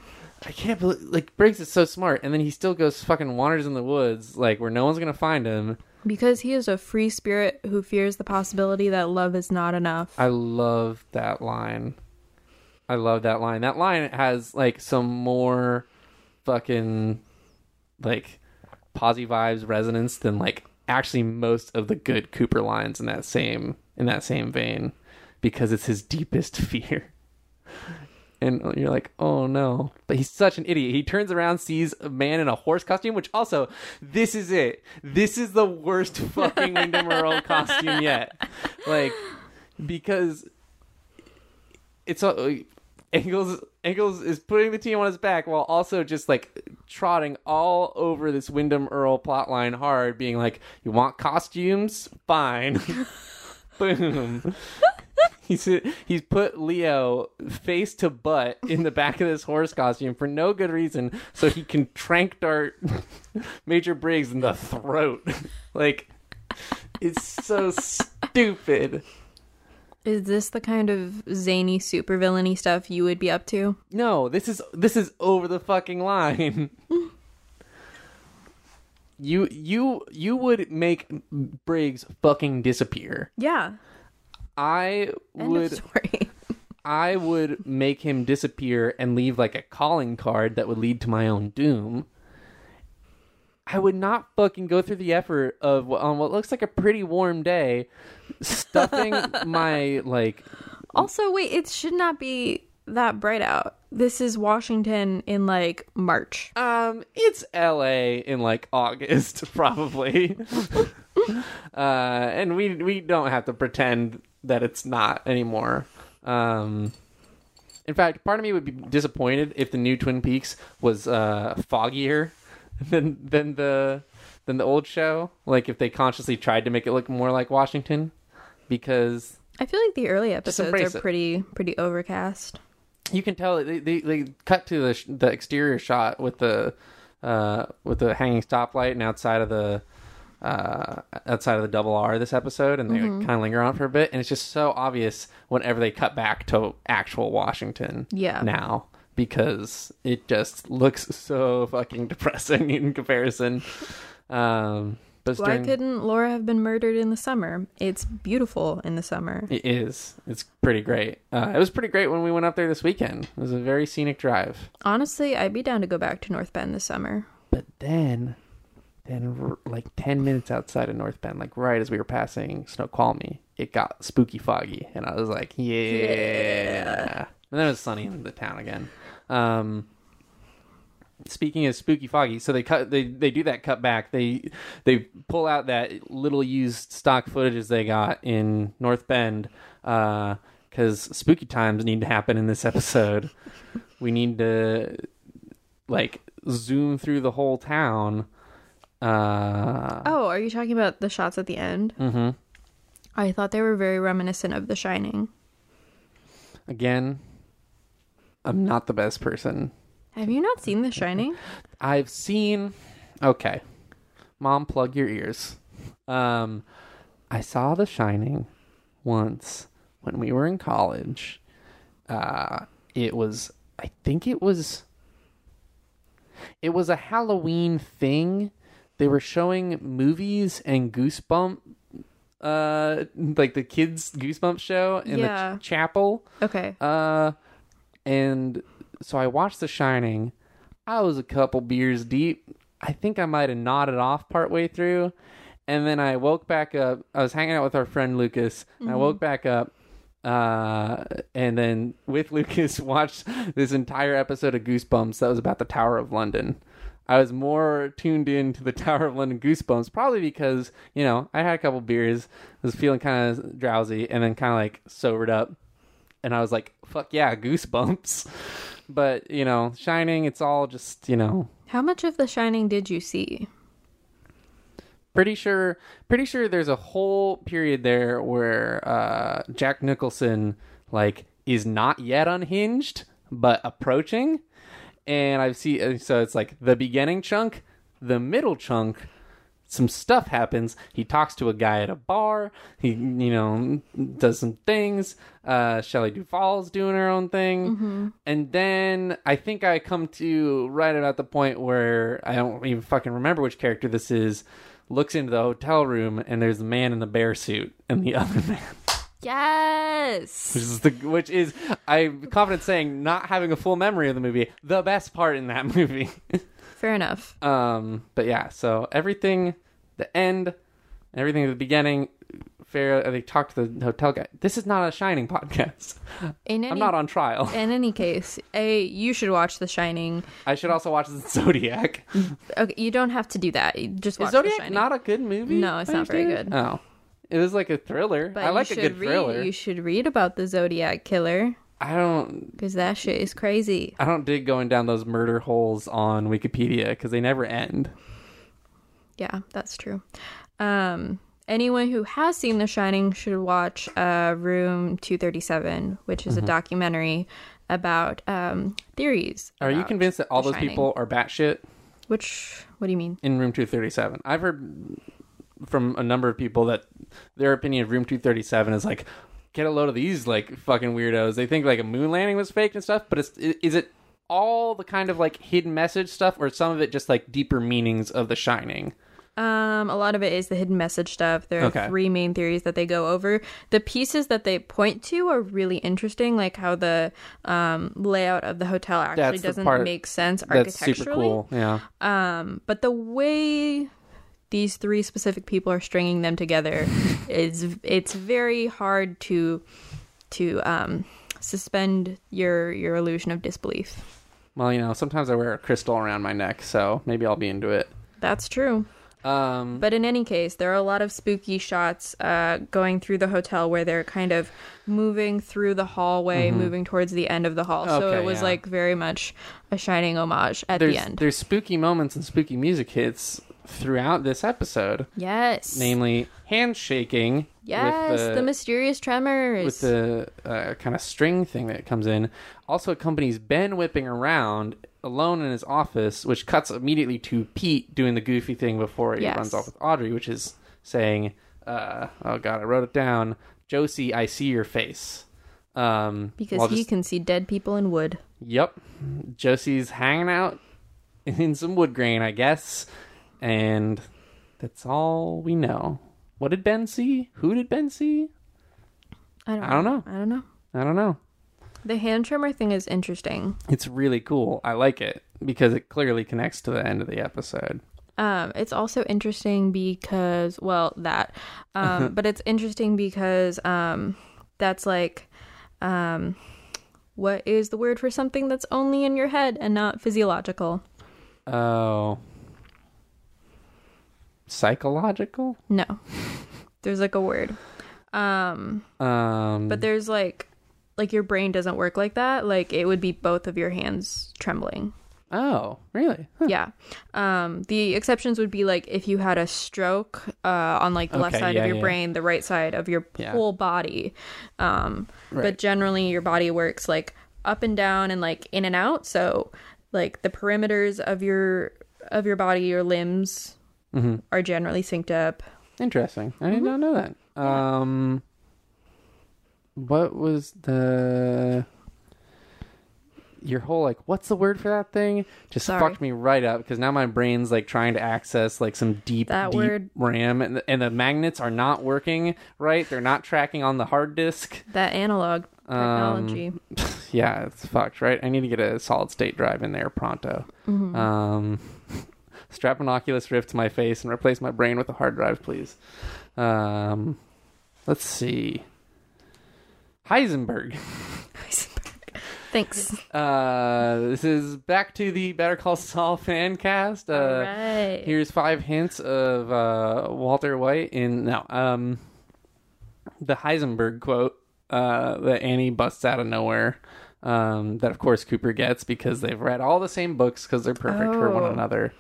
I can't believe like Briggs is so smart, and then he still goes fucking wanders in the woods, like where no one's gonna find him. Because he is a free spirit who fears the possibility that love is not enough. I love that line. I love that line. That line has like some more fucking like posy vibes resonance than like actually most of the good Cooper lines in that same in that same vein because it's his deepest fear. And you're like, oh no. But he's such an idiot. He turns around, sees a man in a horse costume, which also, this is it. This is the worst fucking Windom Earle costume yet. Like, because it's uh, Engels Engels is putting the team on his back while also just like trotting all over this Windom Earle plotline hard, being like, "You want costumes? Fine." Boom. He's he's put Leo face to butt in the back of this horse costume for no good reason, so he can trank dart Major Briggs in the throat. like it's so stupid. Is this the kind of zany supervillainy stuff you would be up to? No, this is this is over the fucking line. you you you would make Briggs fucking disappear. Yeah. I End would story. I would make him disappear and leave like a calling card that would lead to my own doom. I would not fucking go through the effort of on what looks like a pretty warm day, stuffing my like also, wait, it should not be that bright out. This is Washington in like March. Um, it's L.A. in like August, probably. uh, and we we don't have to pretend that it's not anymore. Um, in fact, part of me would be disappointed if the new Twin Peaks was uh foggier than than the than the old show. Like if they consciously tried to make it look more like Washington, because I feel like the early episodes are it. pretty pretty overcast. you can tell they they, they cut to the sh- the exterior shot with the uh with the hanging stoplight and outside of the uh outside of the double R this episode and they kind of linger on for a bit and it's just so obvious whenever they cut back to actual Washington Yeah. now because it just looks so fucking depressing in comparison. Um, but Why during- couldn't Laura have been murdered in the summer? It's beautiful in the summer. It is. It's pretty great. Uh, it was pretty great when we went up there this weekend. It was a very scenic drive. Honestly, I'd be down to go back to North Bend this summer. But then, then r- like ten minutes outside of North Bend, like right as we were passing Snoqualmie, it got spooky foggy, and I was like, yeah. And then it was sunny in the town again. Um, speaking of spooky foggy, so they cut they they do that cut back. They they pull out that little used stock footage as they got in North Bend because spooky times need to happen in this episode. we need to like zoom through the whole town. Uh, Oh, are you talking about the shots at the end? hmm I thought they were very reminiscent of The Shining. Again, I'm not the best person. Have you not seen The Shining? I've seen. Okay, mom, plug your ears. Um, I saw The Shining once when we were in college. Uh, it was. I think it was. It was a Halloween thing. They were showing movies and Goosebump, uh, like the kids Goosebump show in Yeah. the ch- chapel. Okay. Uh, and so I watched The Shining. I was a couple beers deep. I think I might have nodded off partway through. And then I woke back up. I was hanging out with our friend Lucas. And I woke back up. Uh, and then with Lucas watched this entire episode of Goosebumps that was about the Tower of London. I was more tuned in to the Tower of London Goosebumps, probably because, you know, I had a couple beers, was feeling kind of drowsy, and then kind of like sobered up and I was like, "Fuck yeah, goosebumps!" But you know, Shining, it's all just you know, How much of The Shining did you see? pretty sure, pretty sure there's a whole period there where uh, Jack Nicholson like is not yet unhinged, but approaching, and I've seen so it's like the beginning chunk, the middle chunk. Some stuff happens. He talks to a guy at a bar. He, you know, does some things. Uh, Shelley Duvall's doing her own thing. And then I think I come to right about the point where I don't even fucking remember which character this is. Looks into the hotel room and there's the man in the bear suit and the other man, Yes. which is the which is I'm confident saying not having a full memory of the movie, the best part in that movie. Fair enough. Um, but yeah, so everything, the end, everything at the beginning, fair. They talk to the hotel guy. This is not a Shining podcast. In any I'm not on trial. in any case, a you should watch The Shining. I should also watch the Zodiac. Okay, you don't have to do that. You Just watch Is Zodiac not a good movie? No, it's not very good. Oh, it was like a thriller. but I like a good read, thriller. You should read about the Zodiac killer I don't. because that shit is crazy. I don't dig going down those murder holes on Wikipedia because they never end. Yeah, that's true. Um, anyone who has seen The Shining should watch uh, Room 237, which Mm-hmm. is a documentary about um, theories. Are you convinced that all those Shining. people are batshit Which, what do you mean? in Room 237? I've heard from a number of people that their opinion of Room 237 is like, get a load of these like fucking weirdos. They think like a moon landing was fake and stuff, but it's is it all the kind of like hidden message stuff, or some of it just like deeper meanings of The Shining? Um, a lot of it is the hidden message stuff. There are Okay. three main theories that they go over. The pieces that they point to are really interesting, like how the um, layout of the hotel actually That's doesn't part make sense That's architecturally. super cool. Yeah. Um, but the way these three specific people are stringing them together is it's very hard to to um, suspend your your illusion of disbelief. Well, you know, sometimes I wear a crystal around my neck, so maybe I'll be into it. That's true. Um, But in any case, there are a lot of spooky shots uh, going through the hotel where they're kind of moving through the hallway, moving towards the end of the hall. so Mm-hmm. It was yeah. like very much a shining homage at there's the end. there's spooky moments and spooky music hits throughout this episode, Yes. namely handshaking. yes, with the, mysterious tremors. with the uh, kind of string thing that comes in. Also accompanies Ben whipping around alone in his office, which cuts immediately to Pete doing the goofy thing before he Yes. runs off with Audrey, which is saying, uh, "Oh God, I wrote it down." Josie, I see your face. Um, Because he just- can see dead people in wood. Yep. Josie's hanging out in some wood grain, I guess. And that's all we know. What did Ben see? Who did Ben see? I don't. I don't know. I don't know. I don't know. The hand trimmer thing is interesting. It's really cool. I like it because it clearly connects to the end of the episode. Um, it's also interesting because, well, that, um, but it's interesting because, um, that's like, um, what is the word for something that's only in your head and not physiological? Oh. Psychological? No, there's like a word. Um, Um but there's like, like your brain doesn't work like that. Like it would be both of your hands trembling. Oh, really? Huh. Yeah. Um, the exceptions would be like if you had a stroke uh, on like the left side yeah, of your yeah. brain, the right side of your Yeah. whole body. Um, Right. But generally, your body works like up and down and like in and out. So like the perimeters of your of your body, your limbs Mm-hmm. are generally synced up. Interesting. I Mm-hmm. did not know that. Um, what was the your whole like what's the word for that thing? Just Sorry. fucked me right up because now my brain's like trying to access like some deep That deep word- RAM and the, and the magnets are not working right. They're not tracking on the hard disk. That analog Um, technology. Yeah, it's fucked, right? I need to get a solid state drive in there pronto. Mm-hmm. Um, strap an Oculus Rift to my face and replace my brain with a hard drive, please. Um, let's see. Heisenberg. Thanks. Uh, this is back to the Better Call Saul fan cast. Uh, All right. Here's five hints of uh, Walter White in now um the Heisenberg quote uh, that Annie busts out of nowhere. Um, that of course Cooper gets because they've read all the same books because they're perfect for one another.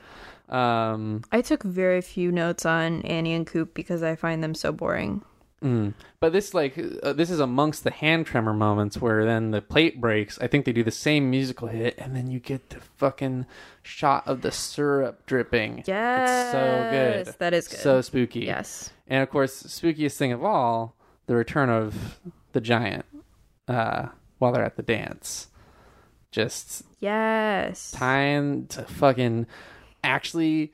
Um, I took very few notes on Annie and Coop because I find them so boring. Mm. But this like uh, this is amongst the hand tremor moments where then the plate breaks. I think they do the same musical hit, and then you get the fucking shot of the syrup dripping. Yes. it's so good. That is good. So spooky. yes. And of course, spookiest thing of all, the return of the giant uh, while they're at the dance. Just Yes. time to fucking actually.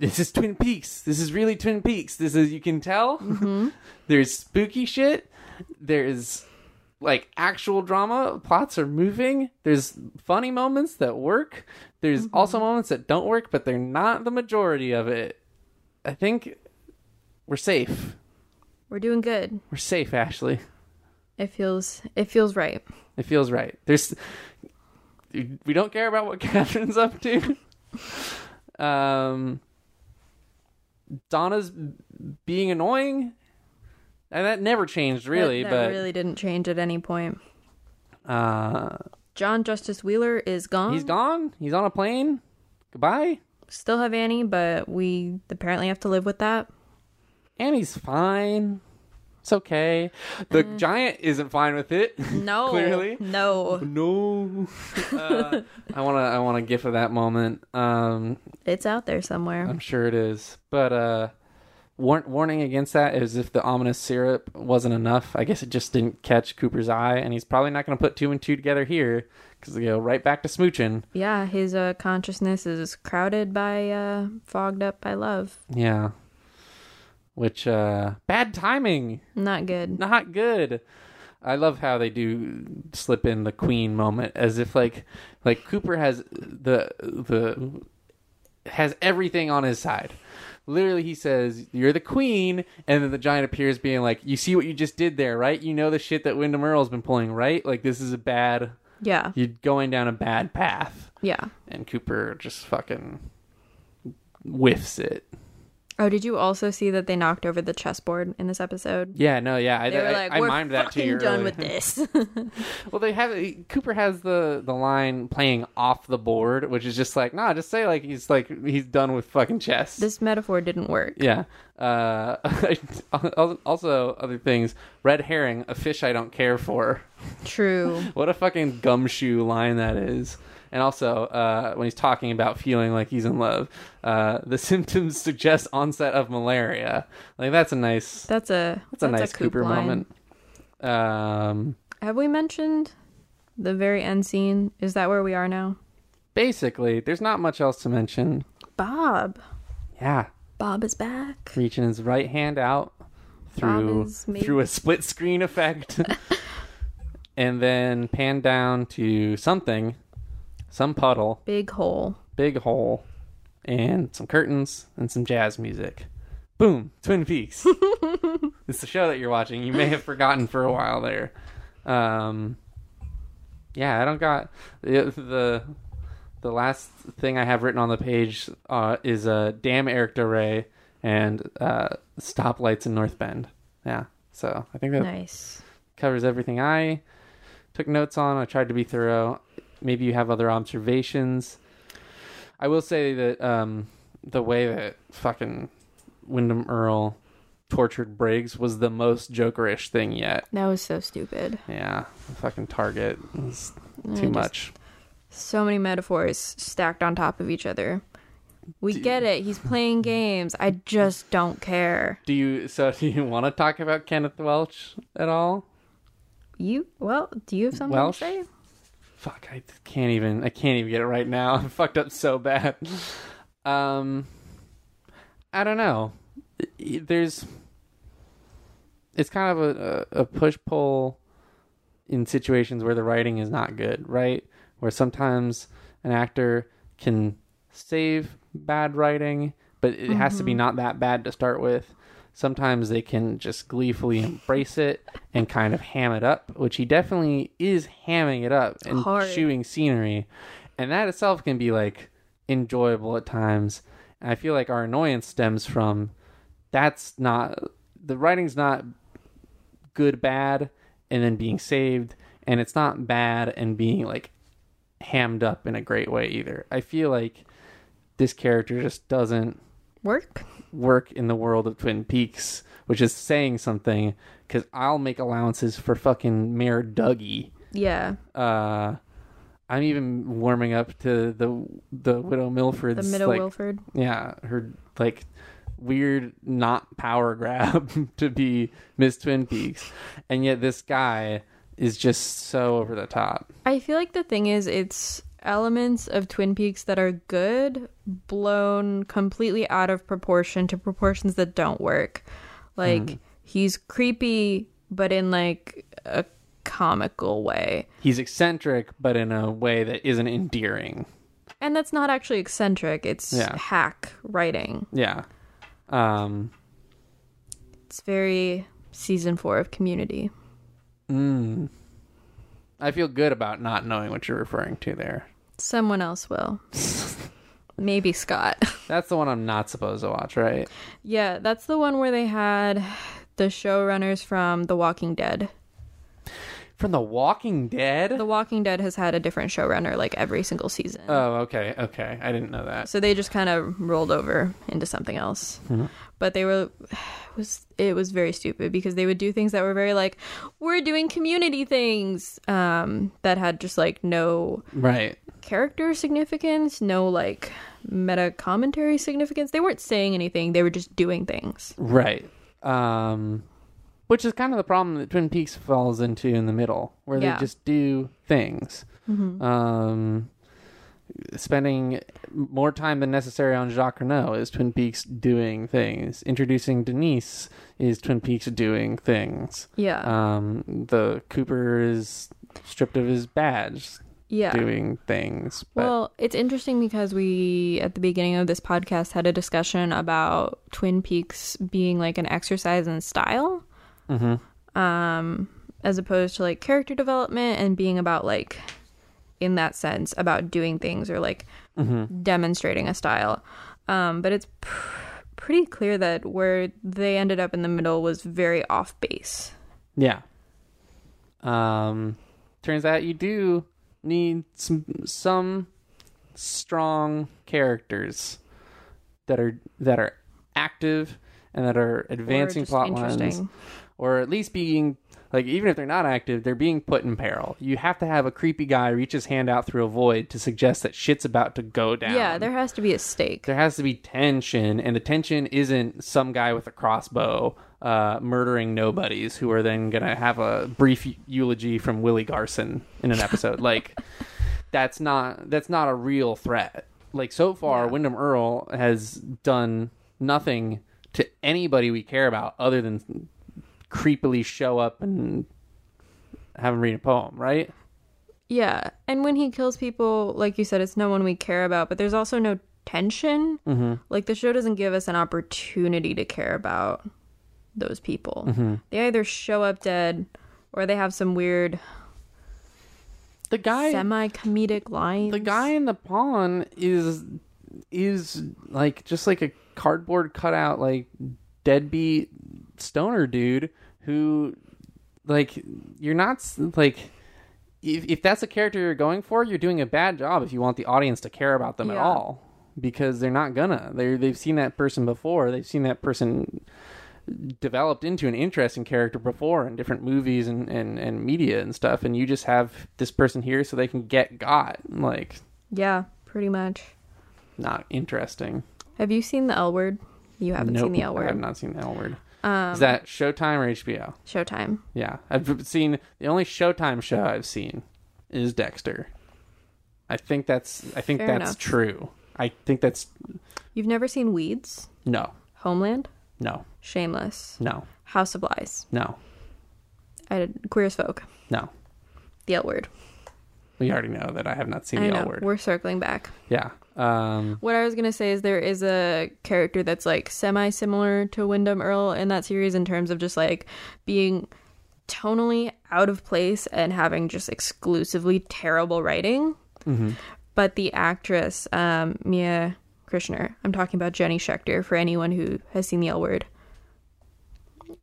This is Twin Peaks. This is really Twin Peaks. This is you can tell. There's spooky shit. There's like actual drama. Plots are moving. There's funny moments that work. There's also moments that don't work, but they're not the majority of it. I think we're safe. We're doing good. We're safe, Ashley. It feels it feels right. It feels right. There's we don't care about what Catherine's up to. Um Donna's being annoying. And that never changed really, that, that but really didn't change at any point. uh John Justice Wheeler is gone. he's gone. He's on a plane. Goodbye. Still have Annie, but we apparently have to live with that. Annie's fine. It's okay. The giant isn't fine with it. No. Clearly. No. no. Uh, I want to I want a gif of that moment. Um It's out there somewhere. I'm sure it is. But uh war- warning against that is if the ominous syrup wasn't enough. I guess it just didn't catch Cooper's eye and he's probably not going to put two and two together here cuz they go right back to smooching. yeah, his uh, consciousness is crowded by uh fogged up by love. Yeah. Which uh bad timing. Not good. Not good. I love how they do slip in the queen moment as if like like Cooper has the the has everything on his side. Literally he says, You're the queen and then the giant appears being like, You see what you just did there, right? You know the shit that Windom Earle's been pulling, right? Like this is a bad Yeah. you're going down a bad path. Yeah. And Cooper just fucking whiffs it. Oh, did you also see that they knocked over the chessboard in this episode? Yeah, no, yeah. I, They were I, like, I "We're mimed that to fucking you. done earlier. with this." Well, they have Cooper has the the line playing off the board, which is just like, nah, just say like he's like he's done with fucking chess. this metaphor didn't work. yeah. Uh, also, other things. Red herring, a fish I don't care for. True. What a fucking gumshoe line that is. And also, uh, when he's talking about feeling like he's in love, uh, the symptoms suggest onset of malaria. Like that's a nice That's a that's a nice Coop Cooper line. moment. Um, Have we mentioned the very end scene? Is that where we are now? Basically, there's not much else to mention. Bob. Yeah, Bob is back. reaching his right hand out through through a split screen effect, and then pan down to something, some puddle, Big hole. big hole, and some curtains and some jazz music. Boom! Twin Peaks. it's the show that you're watching. You may have forgotten for a while there. Um, yeah, I don't got the the, the last thing I have written on the page uh, is uh, "Damn Eric Da Re" and uh, "Stoplights in North Bend." Yeah, so I think that Nice. covers everything I took notes on. I tried to be thorough. Maybe you have other observations. I will say that um, the way that fucking Windom Earle tortured Briggs was the most Jokerish thing yet. That was so stupid. Yeah, the fucking Target is too just- much. So many metaphors stacked on top of each other. We get it. He's playing games. I just don't care. Do you? So do you want to talk about Kenneth Welsh at all? You well, do you have something Welsh? to say? Fuck, I can't even. I can't even get it right now. I'm fucked up so bad. Um, I don't know. There's, it's kind of a a push pull in situations where the writing is not good, right? Where sometimes an actor can save bad writing, but it has to be not that bad to start with. Sometimes they can just gleefully embrace it and kind of ham it up, which he definitely is hamming it up and Hard. chewing scenery. And that itself can be like enjoyable at times. And I feel like our annoyance stems from that's not the writing's not good bad and then being saved and it's not bad and being like hammed up in a great way either. I feel like this character just doesn't Work? Work in the world of Twin Peaks, which is saying something because I'll make allowances for fucking Mayor Dougie. Yeah. Uh, I'm even warming up to the the Widow Milford's The Middle like, Wilford. yeah, her like weird not power grab to be Miss Twin Peaks, and yet this guy is just so over the top. I feel like the thing is it's elements of Twin Peaks that are good blown completely out of proportion to proportions that don't work. Like he's creepy but in like a comical way. He's eccentric, but in a way that isn't endearing. And that's not actually eccentric, it's Yeah. hack writing. Yeah. Um. It's very season 4 of Community. Mm, I feel good about not knowing what you're referring to there. Someone else will. Maybe Scott. That's the one I'm not supposed to watch, right? yeah, that's the one where they had the showrunners from The Walking Dead. From The Walking Dead. The Walking Dead has had a different showrunner like every single season. oh, okay, okay. I didn't know that. so they just kind of rolled over into something else. But they were it was it was very stupid because they would do things that were very like we're doing community things um that had just like no Right. character significance, no like meta commentary significance. They weren't saying anything, they were just doing things. Right. Um, which is kind of the problem that Twin Peaks falls into in the middle, where Yeah. they just do things. Um, spending more time than necessary on Jacques Renault is Twin Peaks doing things. Introducing Denise is Twin Peaks doing things. Yeah. Um, the Cooper is stripped of his badge, yeah. doing things. But Well, it's interesting because we, at the beginning of this podcast, had a discussion about Twin Peaks being like an exercise in style, Mhm. um, as opposed to like character development and being about like, in that sense, about doing things or like Mm-hmm. demonstrating a style. Um, but it's pr- pretty clear that where they ended up in the middle was very off base. Yeah. Um, turns out you do need some some strong characters that are that are active and that are advancing plot lines interesting. Or at least being like even if they're not active they're being put in peril you have to have a creepy guy reach his hand out through a void to suggest that shit's about to go down Yeah, there has to be a stake. there has to be tension and the tension isn't some guy with a crossbow uh, murdering nobodies who are then gonna have a brief eulogy from willie garson in an episode like that's not that's not a real threat like so far Yeah. Windom Earle has done nothing to anybody we care about other than creepily show up and have him read a poem right Yeah, and when he kills people, like you said, it's no one we care about, but there's also no tension. Mm-hmm. Like the show doesn't give us an opportunity to care about those people. Mm-hmm. They either show up dead or they have some weird the guy semi comedic lines. the guy in the pawn is is like just like a cardboard cutout like deadbeat stoner dude who like you're not like if, if that's a character you're going for you're doing a bad job if you want the audience to care about them at all because they're not gonna. They they've seen that person before. They've seen that person developed into an interesting character before in different movies and, and, and media and stuff and you just have this person here so they can get got like Yeah, pretty much. not interesting. Have you seen the L word? You haven't nope seen the l word. I have not seen the l word Um, is that showtime or hbo Showtime. yeah i've seen the only showtime show i've seen is dexter i think that's i think Fair that's enough. true i think that's You've never seen Weeds? no Homeland? no Shameless. no House of Lies. no I did Queer as Folk. no The L word. we already know that i have not seen I the know. l word We're circling back. yeah um What I was gonna say is there is a character that's like semi similar to Windom Earle in that series in terms of just like being tonally out of place and having just exclusively terrible writing. mhm. But the actress, um, Mia Kirshner, I'm talking about Jenny Schechter for anyone who has seen the L word.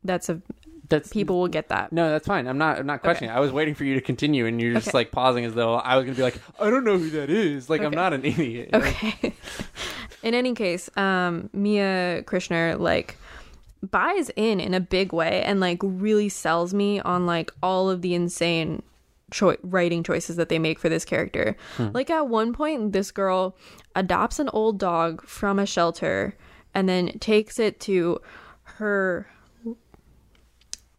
That's a that's people will get that. No, that's fine. I'm not. I'm not questioning. I was waiting for you to continue, and you're just Okay. like pausing as though I was gonna be like, I don't know who that is. Like I'm not an idiot. Okay. in any case, um, Mia Kirshner like buys in in a big way and like really sells me on like all of the insane choi- writing choices that they make for this character. Like at one point, this girl adopts an old dog from a shelter and then takes it to her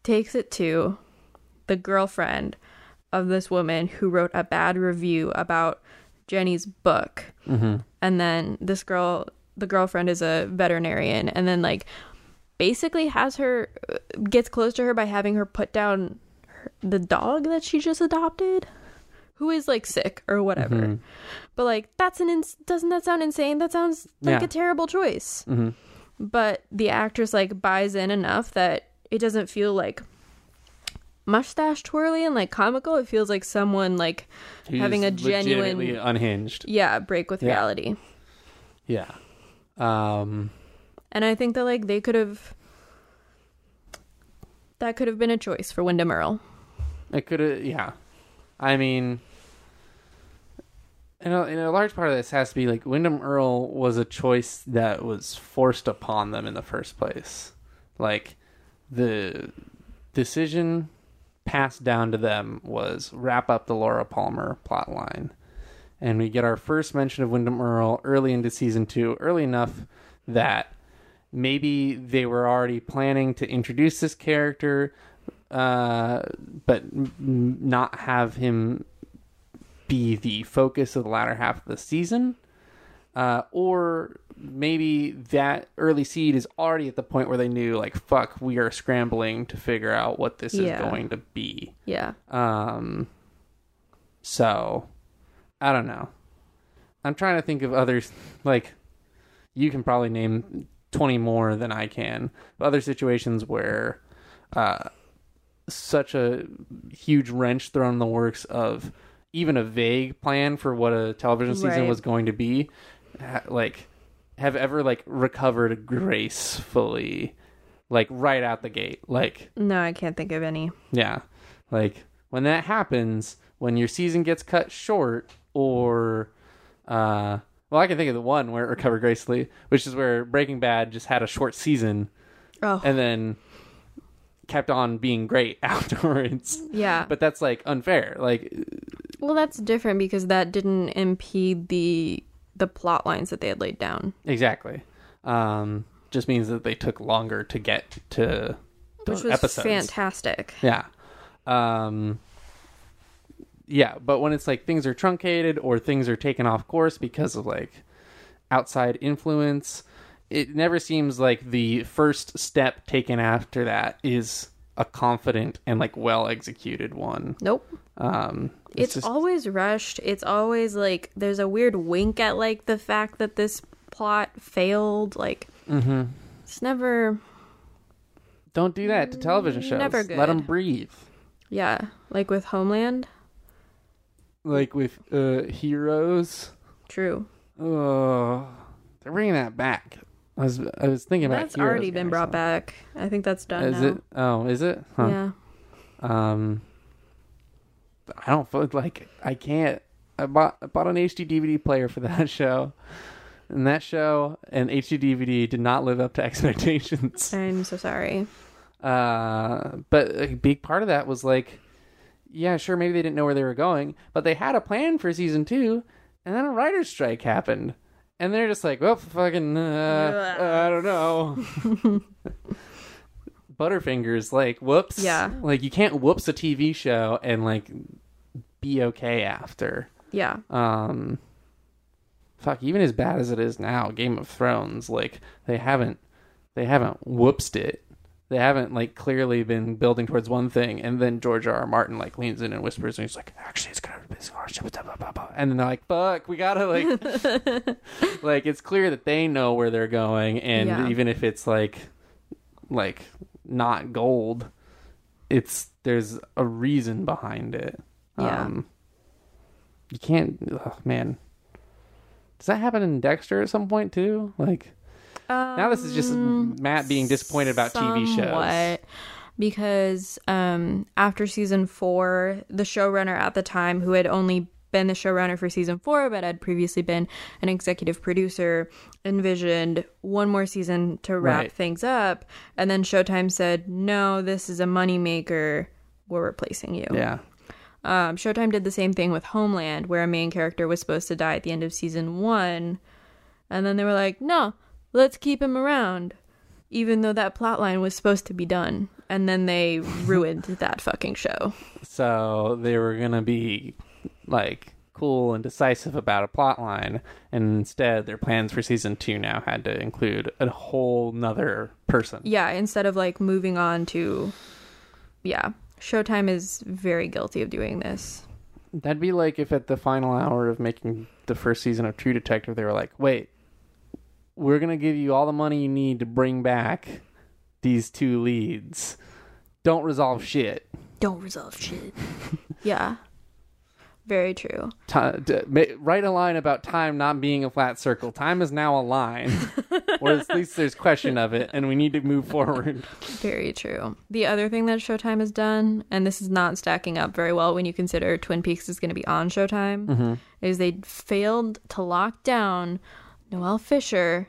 takes it to the girlfriend of this woman who wrote a bad review about Jenny's book. Mm-hmm. And then this girl, the girlfriend is a veterinarian, and then like basically has her uh, gets close to her by having her put down her, the dog that she just adopted who is like sick or whatever. Mm-hmm. But like that's an ins- doesn't that sound insane? That sounds like Yeah. a terrible choice. Mhm. But the actress like buys in enough that it doesn't feel like mustache twirly and like comical. It feels like someone like Who's having a genuine- unhinged. yeah, break with Yeah. reality. Yeah. Um. And I think that like they could have that could have been a choice for Windom Earle. It could have. Yeah. I mean. And a, and a large part of this has to be like Windom Earle was a choice that was forced upon them in the first place. Like the decision passed down to them was wrap up the Laura Palmer plot line. And we get our first mention of Windom Earle early into season two, early enough that maybe they were already planning to introduce this character, uh, but not have him be the focus of the latter half of the season. Uh, or maybe that early seed is already at the point where they knew, like, fuck, we are scrambling to figure out what this Yeah. is going to be. Yeah. Um, so I don't know. I'm trying to think of others like you can probably name 20 more than I can. Other situations where uh, such a huge wrench thrown in the works of even a vague plan for what a television season Right. was going to be, ha- like have ever like recovered gracefully, like right out the gate, like No, I can't think of any. yeah. Like when that happens, when your season gets cut short or uh well, I can think of the one where it recovered gracefully, which is where Breaking Bad just had a short season Oh, and then kept on being great afterwards. yeah. But that's like unfair. Like well, that's different because that didn't impede the the plot lines that they had laid down, exactly. Um just means that they took longer to get to the which was episodes. fantastic. Yeah. Um yeah, but when it's like things are truncated or things are taken off course because of like outside influence, it never seems like the first step taken after that is a confident and like well executed one. Nope. Um It's, just always rushed. It's always like there's a weird wink at like the fact that this plot failed. Like mm-hmm. it's never, don't do that to television shows. Never good. Let them breathe. yeah. Like with Homeland, Like with uh heroes. true. Oh, they're bringing that back. I was I was thinking about That's already been brought back. I think that's done Is now. it? Oh, is it? Huh. Yeah. Um, I don't feel like I can't. I bought I bought an HD DVD player for that show, and that show and HD DVD did not live up to expectations. I'm so sorry. Uh, but a big part of that was like, yeah, sure, maybe they didn't know where they were going, but they had a plan for season two, and then a writer's strike happened. And they're just like, well, fucking, uh, I don't know. Butterfingers, like, whoops. Yeah. Like, you can't whoops a TV show and, like, be okay after. Yeah. Um, fuck, even as bad as it is now, Game of Thrones, like, they haven't, they haven't whoopsed it. They haven't, like, clearly been building towards one thing, and then George R. R. Martin, like, leans in and whispers, and he's like, actually, it's gonna be blah, blah, blah, blah. and then they're like, fuck, we gotta, like, like, it's clear that they know where they're going, and Yeah. even if it's, like, like, not gold, it's, there's a reason behind it. Yeah. Um, you can't, oh, man. Does that happen in Dexter at some point too? Like, now this is just Matt being disappointed about TV shows. Um. Because um, after season four, the showrunner at the time, who had only been the showrunner for season four, but had previously been an executive producer, envisioned one more season to wrap Right. things up. And then Showtime said, no, this is a moneymaker. We're replacing you. Yeah. Um, Showtime did the same thing with Homeland, where a main character was supposed to die at the end of season one, and then they were like, "No, let's keep him around," even though that plot line was supposed to be done. And then they ruined that fucking show. So they were gonna be like cool and decisive about a plot line, and instead their plans for season two now had to include a whole nother person. Yeah, instead of like moving on to, yeah, Showtime is very guilty of doing this. That'd be like if at the final hour of making the first season of True Detective, they were like, "Wait, we're gonna give you all the money you need to bring back these two leads. Don't resolve shit. Don't resolve shit. yeah, very true. Ti- d- ma- write a line about time not being a flat circle. Time is now a line, or at least there's question of it, and we need to move forward. Very true. The other thing that Showtime has done, and this is not stacking up very well when you consider Twin Peaks is going to be on Showtime, mm-hmm. is they failed to lock down Noel Fisher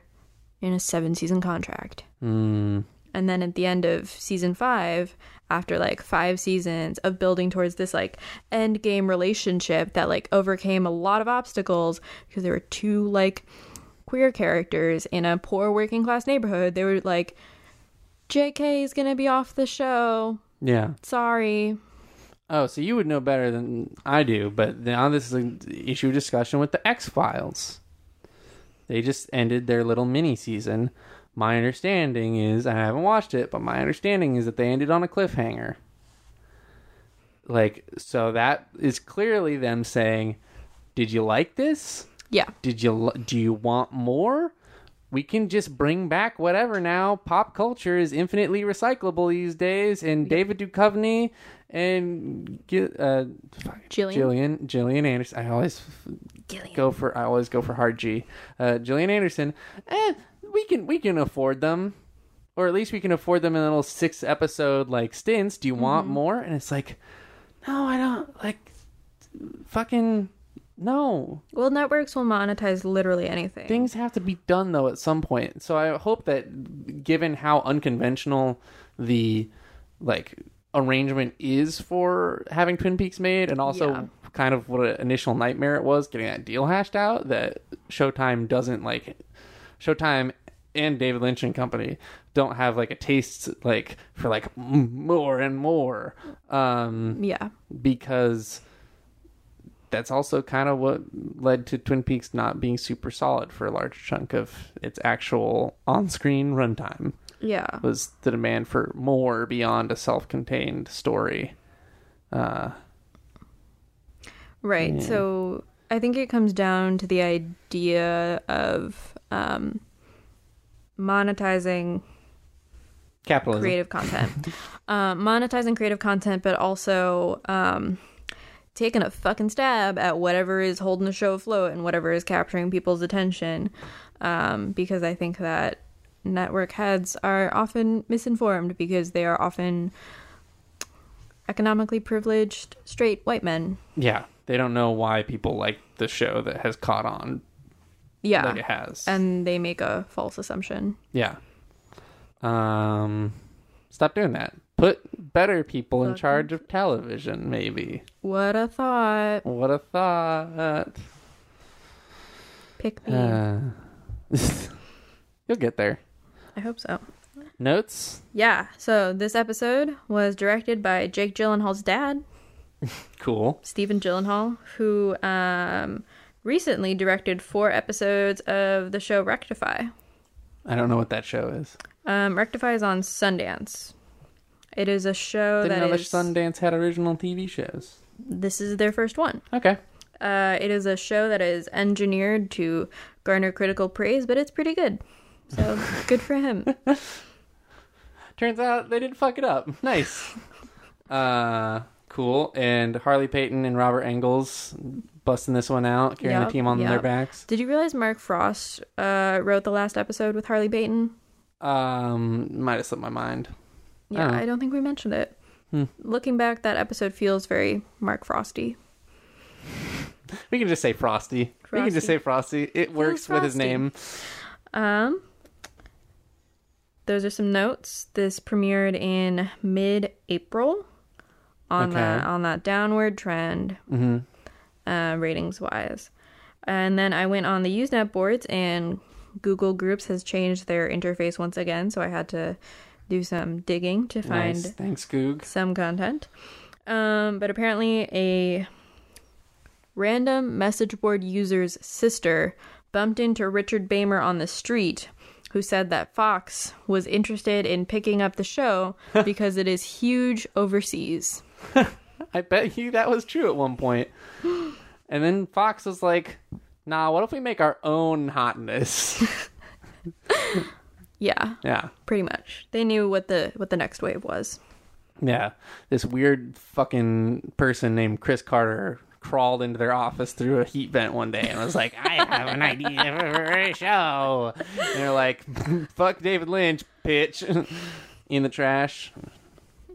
in a seven season contract. Mm, And then at the end of season five, after like five seasons of building towards this like end game relationship that like overcame a lot of obstacles because there were two like queer characters in a poor working class neighborhood, they were like, JK is gonna be off the show. yeah. Sorry. Oh, so you would know better than I do, but now this is an issue of discussion with the X Files. They just ended their little mini season. My understanding is, I haven't watched it, but my understanding is that they ended on a cliffhanger. Like, so that is clearly them saying, "Did you like this? Yeah. Did you do you want more? We can just bring back whatever now. Pop culture is infinitely recyclable these days, and David Duchovny and uh, Jillian? Jillian, Jillian Anderson. I always go for I always go for hard G. Uh, Jillian Anderson. Eh, we can we can afford them, or at least we can afford them in a little six episode like stints. Do you want more? And it's like, no, I don't. Like, fucking No, Well, networks will monetize literally anything. things have to be done though at some point. So I hope that given how unconventional the like arrangement is for having Twin Peaks made and also Yeah. kind of what an initial nightmare it was getting that deal hashed out that Showtime doesn't like Showtime and David Lynch and company don't have like a taste like for like m- more and more um yeah. because that's also kind of what led to Twin Peaks not being super solid for a large chunk of its actual on-screen runtime Yeah. was the demand for more beyond a self-contained story. Uh, Right. Yeah. So I think it comes down to the idea of um, monetizing capitalism. creative content, um, monetizing creative content, but also um, taking a fucking stab at whatever is holding the show afloat and whatever is capturing people's attention. Um, because I think that network heads are often misinformed because they are often economically privileged straight white men. Yeah, they don't know why people like the show that has caught on Yeah. like it has. and they make a false assumption. yeah. Um, stop doing that. Put better people in charge of television, maybe. What a thought. What a thought. Pick me. Uh, you'll get there. I hope so. Notes? Yeah. So this episode was directed by Jake Gyllenhaal's dad, Cool. Stephen Gyllenhaal, who um, recently directed four episodes of the show Rectify. I don't know what that show is. Um, Rectify is on Sundance. It is a show Didn't that know that is. Sundance had original TV shows. This is their first one. Okay. Uh, it is a show that is engineered to garner critical praise, but it's pretty good. So good for him. Turns out they didn't fuck it up. Nice. uh, cool. And Harley Peyton and Robert Engels busting this one out, carrying Yep, the team on their yep. backs. Did you realize Mark Frost uh, wrote the last episode with Harley Peyton? Um, might have slipped my mind. Yeah, Oh. I don't think we mentioned it. Hmm. Looking back, that episode feels very Mark Frosty. We can just say Frosty. We can just say Frosty. It works with his Frosty. name. Um, those are some notes. This premiered in mid-April on Okay. that on that downward trend, hmm uh, ratings wise. And then I went on the Usenet boards, and Google Groups has changed their interface once again, so I had to do some digging to find Nice. Thanks, Goog. some content. Um, but apparently, a random message board user's sister bumped into Richard Beymer on the street, who said that Fox was interested in picking up the show because it is huge overseas. I bet you that was true at one point. And then Fox was like, nah, what if we make our own hotness? Yeah, yeah. pretty much. They knew what the what the next wave was. Yeah. This weird fucking person named Chris Carter crawled into their office through a heat vent one day and was like, I have an idea for a show. And they're like, fuck David Lynch, bitch. In the trash.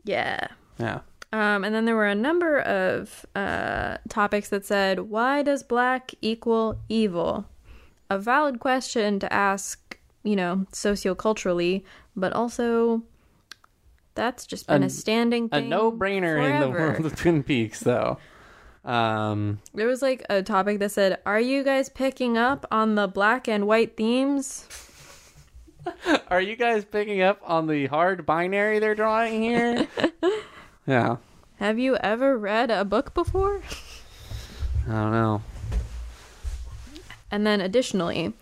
Yeah. Yeah. Um, and then there were a number of uh, topics that said, "Why does black equal evil?" A valid question to ask, you know, socioculturally, but also that's just been a, A- standing A no brainer in the world of Twin Peaks, though. Um, There was like a topic that said, "Are you guys picking up on the black and white themes?" are you guys picking up on the hard binary they're drawing here? yeah. Have you ever read a book before? I don't know. And then additionally,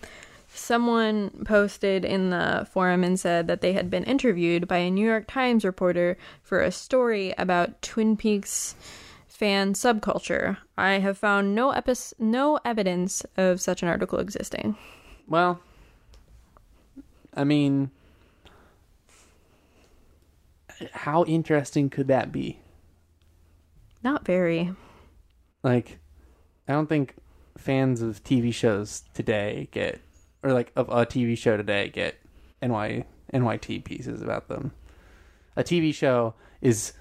someone posted in the forum and said that they had been interviewed by a New York Times reporter for a story about Twin Peaks fan subculture. I have found no epis- no evidence of such an article existing. Well, I mean, how interesting could that be? Not very. Like, I don't think fans of TV shows today get, or like of a TV show today get NY NYT pieces about them. A TV show is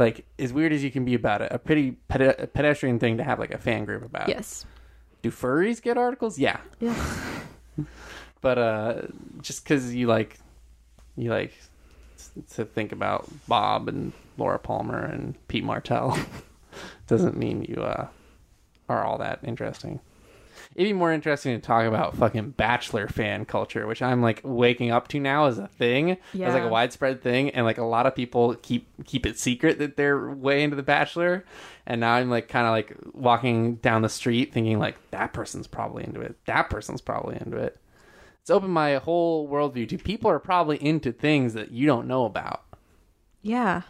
like as weird as you can be about it. A pretty pede- pedestrian thing to have like a fan group about. Yes. Do furries get articles? Yeah, Yeah. but uh, just because you like, you like to think about Bob and Laura Palmer and Pete Martell, doesn't mean you uh are all that interesting. It'd be more interesting to talk about fucking Bachelor fan culture, which I'm like waking up to now as a thing, yeah. as like a widespread thing, and like a lot of people keep keep it secret that they're way into the Bachelor, and now I'm like kind of like walking down the street thinking like that person's probably into it, that person's probably into it. It's opened my whole worldview to people are probably into things that you don't know about. Yeah.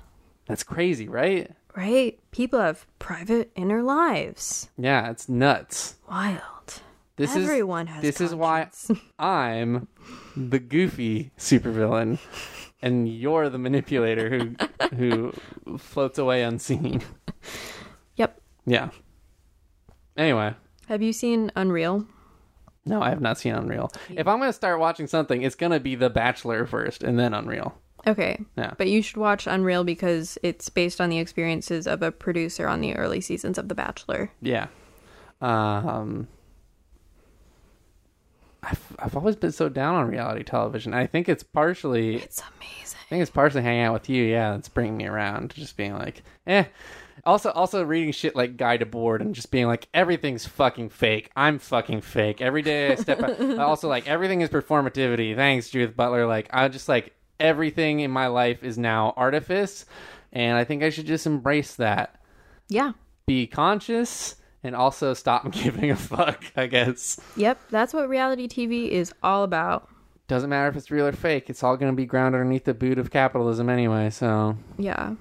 That's crazy, right? Right? People have private inner lives. Yeah, it's nuts. Wild. This Everyone is has this is why. I'm the goofy supervillain, and you're the manipulator who who floats away unseen. Yep. Yeah. Anyway, Have you seen Unreal? no, I have not seen Unreal. If I'm gonna start watching something, it's gonna be The Bachelor first, and then Unreal. Okay. Yeah. But you should watch Unreal because it's based on the experiences of a producer on the early seasons of The Bachelor. Yeah. Um. I've, I've always been so down on reality television. I think it's partially It's amazing. I think it's partially hanging out with you. Yeah, it's bringing me around. Just being like, eh. Also, also reading shit like Guy Debord and just being like, everything's fucking fake. I'm fucking fake. Every day I step out. also, like, everything is performativity. Thanks, Judith Butler. Like, I just like everything in my life is now artifice. And I think I should just embrace that. Yeah. Be conscious and also stop giving a fuck, I guess. Yep. That's what reality TV is all about. Doesn't matter if it's real or fake. It's all going to be ground underneath the boot of capitalism anyway, so. Yeah.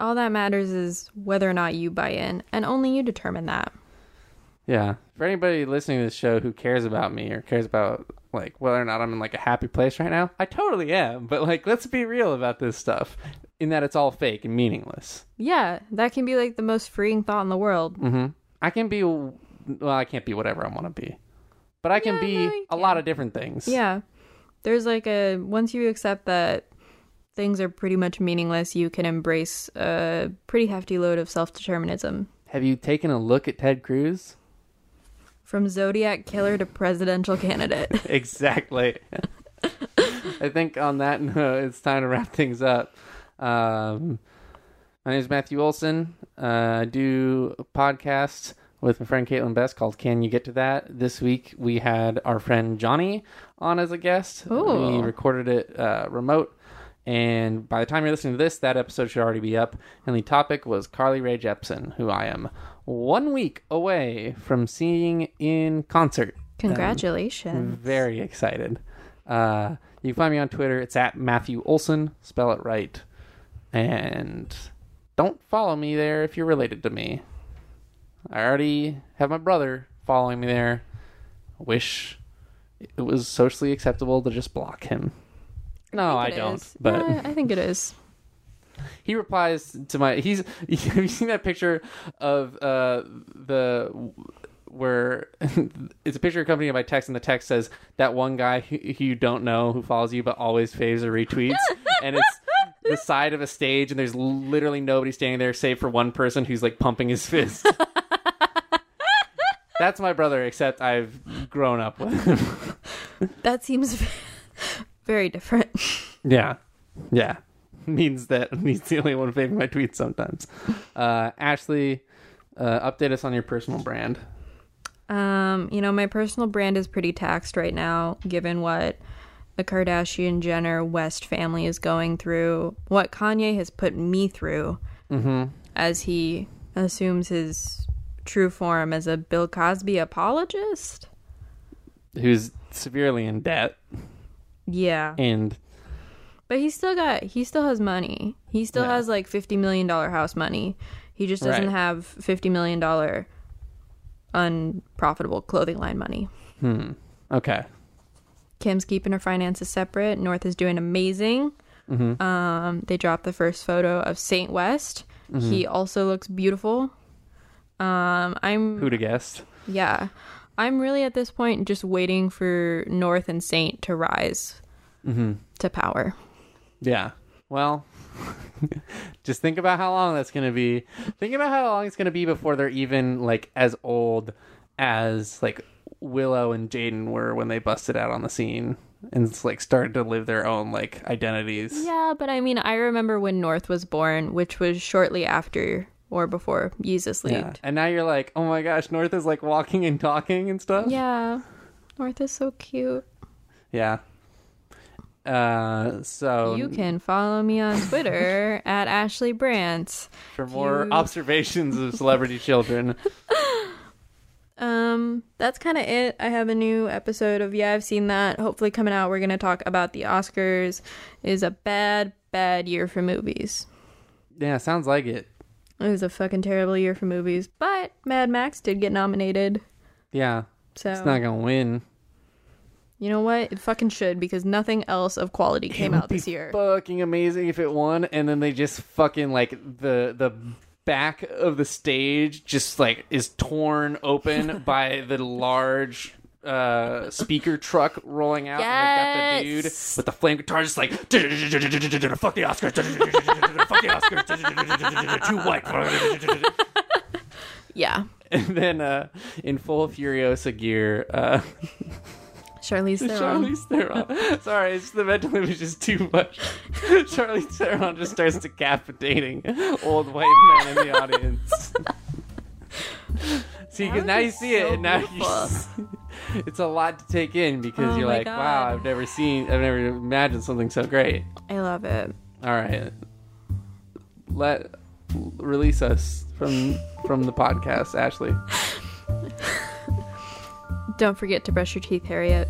All that matters is whether or not you buy in, and only you determine that. Yeah. For anybody listening to this show who cares about me or cares about like whether or not I'm in like a happy place right now, I totally am. But like let's be real about this stuff. In that it's all fake and meaningless. Yeah, that can be like the most freeing thought in the world. Mm-hmm. I can be well, I can't be whatever I want to be. But I can Yeah, be no, a lot of different things. Yeah. There's like a once you accept that things are pretty much meaningless, you can embrace a pretty hefty load of self-determinism. Have you taken a look at Ted Cruz? From Zodiac killer to presidential candidate. exactly. I think on that note, it's time to wrap things up. Um, my name is Matthew Olson. Uh, I do a podcast with my friend Caitlin Best called Can You Get to That? This week we had our friend Johnny on as a guest. Ooh. We recorded it uh, remote. And by the time you're listening to this, that episode should already be up. And the topic was Carly Rae Jepsen, who I am one week away from seeing in concert. Congratulations. Very excited. Uh, you can find me on Twitter. It's at Matthew Olson. Spell it right. And don't follow me there if you're related to me. I already have my brother following me there. I wish it was socially acceptable to just block him. No, I, it don't. is. But Yeah, I think it is. He replies to my. He's. Have you seen that picture of uh the where it's a picture accompanied by text, and the text says that one guy who, who you don't know who follows you but always faves or retweets, and it's the side of a stage, and there's literally nobody standing there save for one person who's like pumping his fist. That's my brother, except I've grown up with him. That seems very different. Yeah, yeah. Means that he's the only one faving my tweets sometimes. Uh, Ashley, uh, update us on your personal brand. Um, you know, my personal brand is pretty taxed right now, given what the Kardashian Jenner West family is going through, what Kanye has put me through Mm-hmm. as he assumes his true form as a Bill Cosby apologist. Who's severely in debt Yeah. and But he still got he still has money. He still has like 50 million dollar house money. He just doesn't Right. have 50 million dollar unprofitable clothing line money. hmm. Okay. Kim's keeping her finances separate. North is doing amazing. Mm-hmm. Um, they dropped the first photo of Saint West. He also looks beautiful. Um, I'm Who'd have guessed? yeah, I'm really at this point just waiting for North and Saint to rise Mm-hmm. to power. Yeah. Well, just think about how long that's going to be. Think about how long it's going to be before they're even like as old as like Willow and Jaden were when they busted out on the scene and it's like started to live their own like identities. Yeah, but I mean, I remember when North was born, which was shortly after or before Jesus Yeah. leaved. And now you're like, oh my gosh, North is like walking and talking and stuff. Yeah. North is so cute. Yeah. Uh, so You can follow me on Twitter at Ashley Brandt. for more you- observations of celebrity children. Um, that's kind of it. I have a new episode of Yeah, I've seen that. Hopefully coming out. We're gonna talk about the Oscars. It is a bad, bad year for movies. Yeah, sounds like it. It was a fucking terrible year for movies. But Mad Max did get nominated. Yeah, So it's not gonna win. You know what? It fucking should because nothing else of quality came out this year. Fucking amazing if it won, and then they just fucking like the the back of the stage just like is torn open by the large uh speaker truck rolling out and they've got the dude Yes. with the flame guitar just like fuck the Oscars fuck the Oscars too white yeah. and then uh in full Furiosa gear uh Charlize Theron. Charlize Theron. Sorry, it's the mental image is too much. Charlize Theron just starts decapitating old white men in the audience. see, because now you see it, and now you beautiful. it's a lot to take in because Oh you're like, wow, I've never seen, I've never imagined something so great. I love it. All right, let release us from from the podcast, Ashley. Don't forget to brush your teeth, Harriet.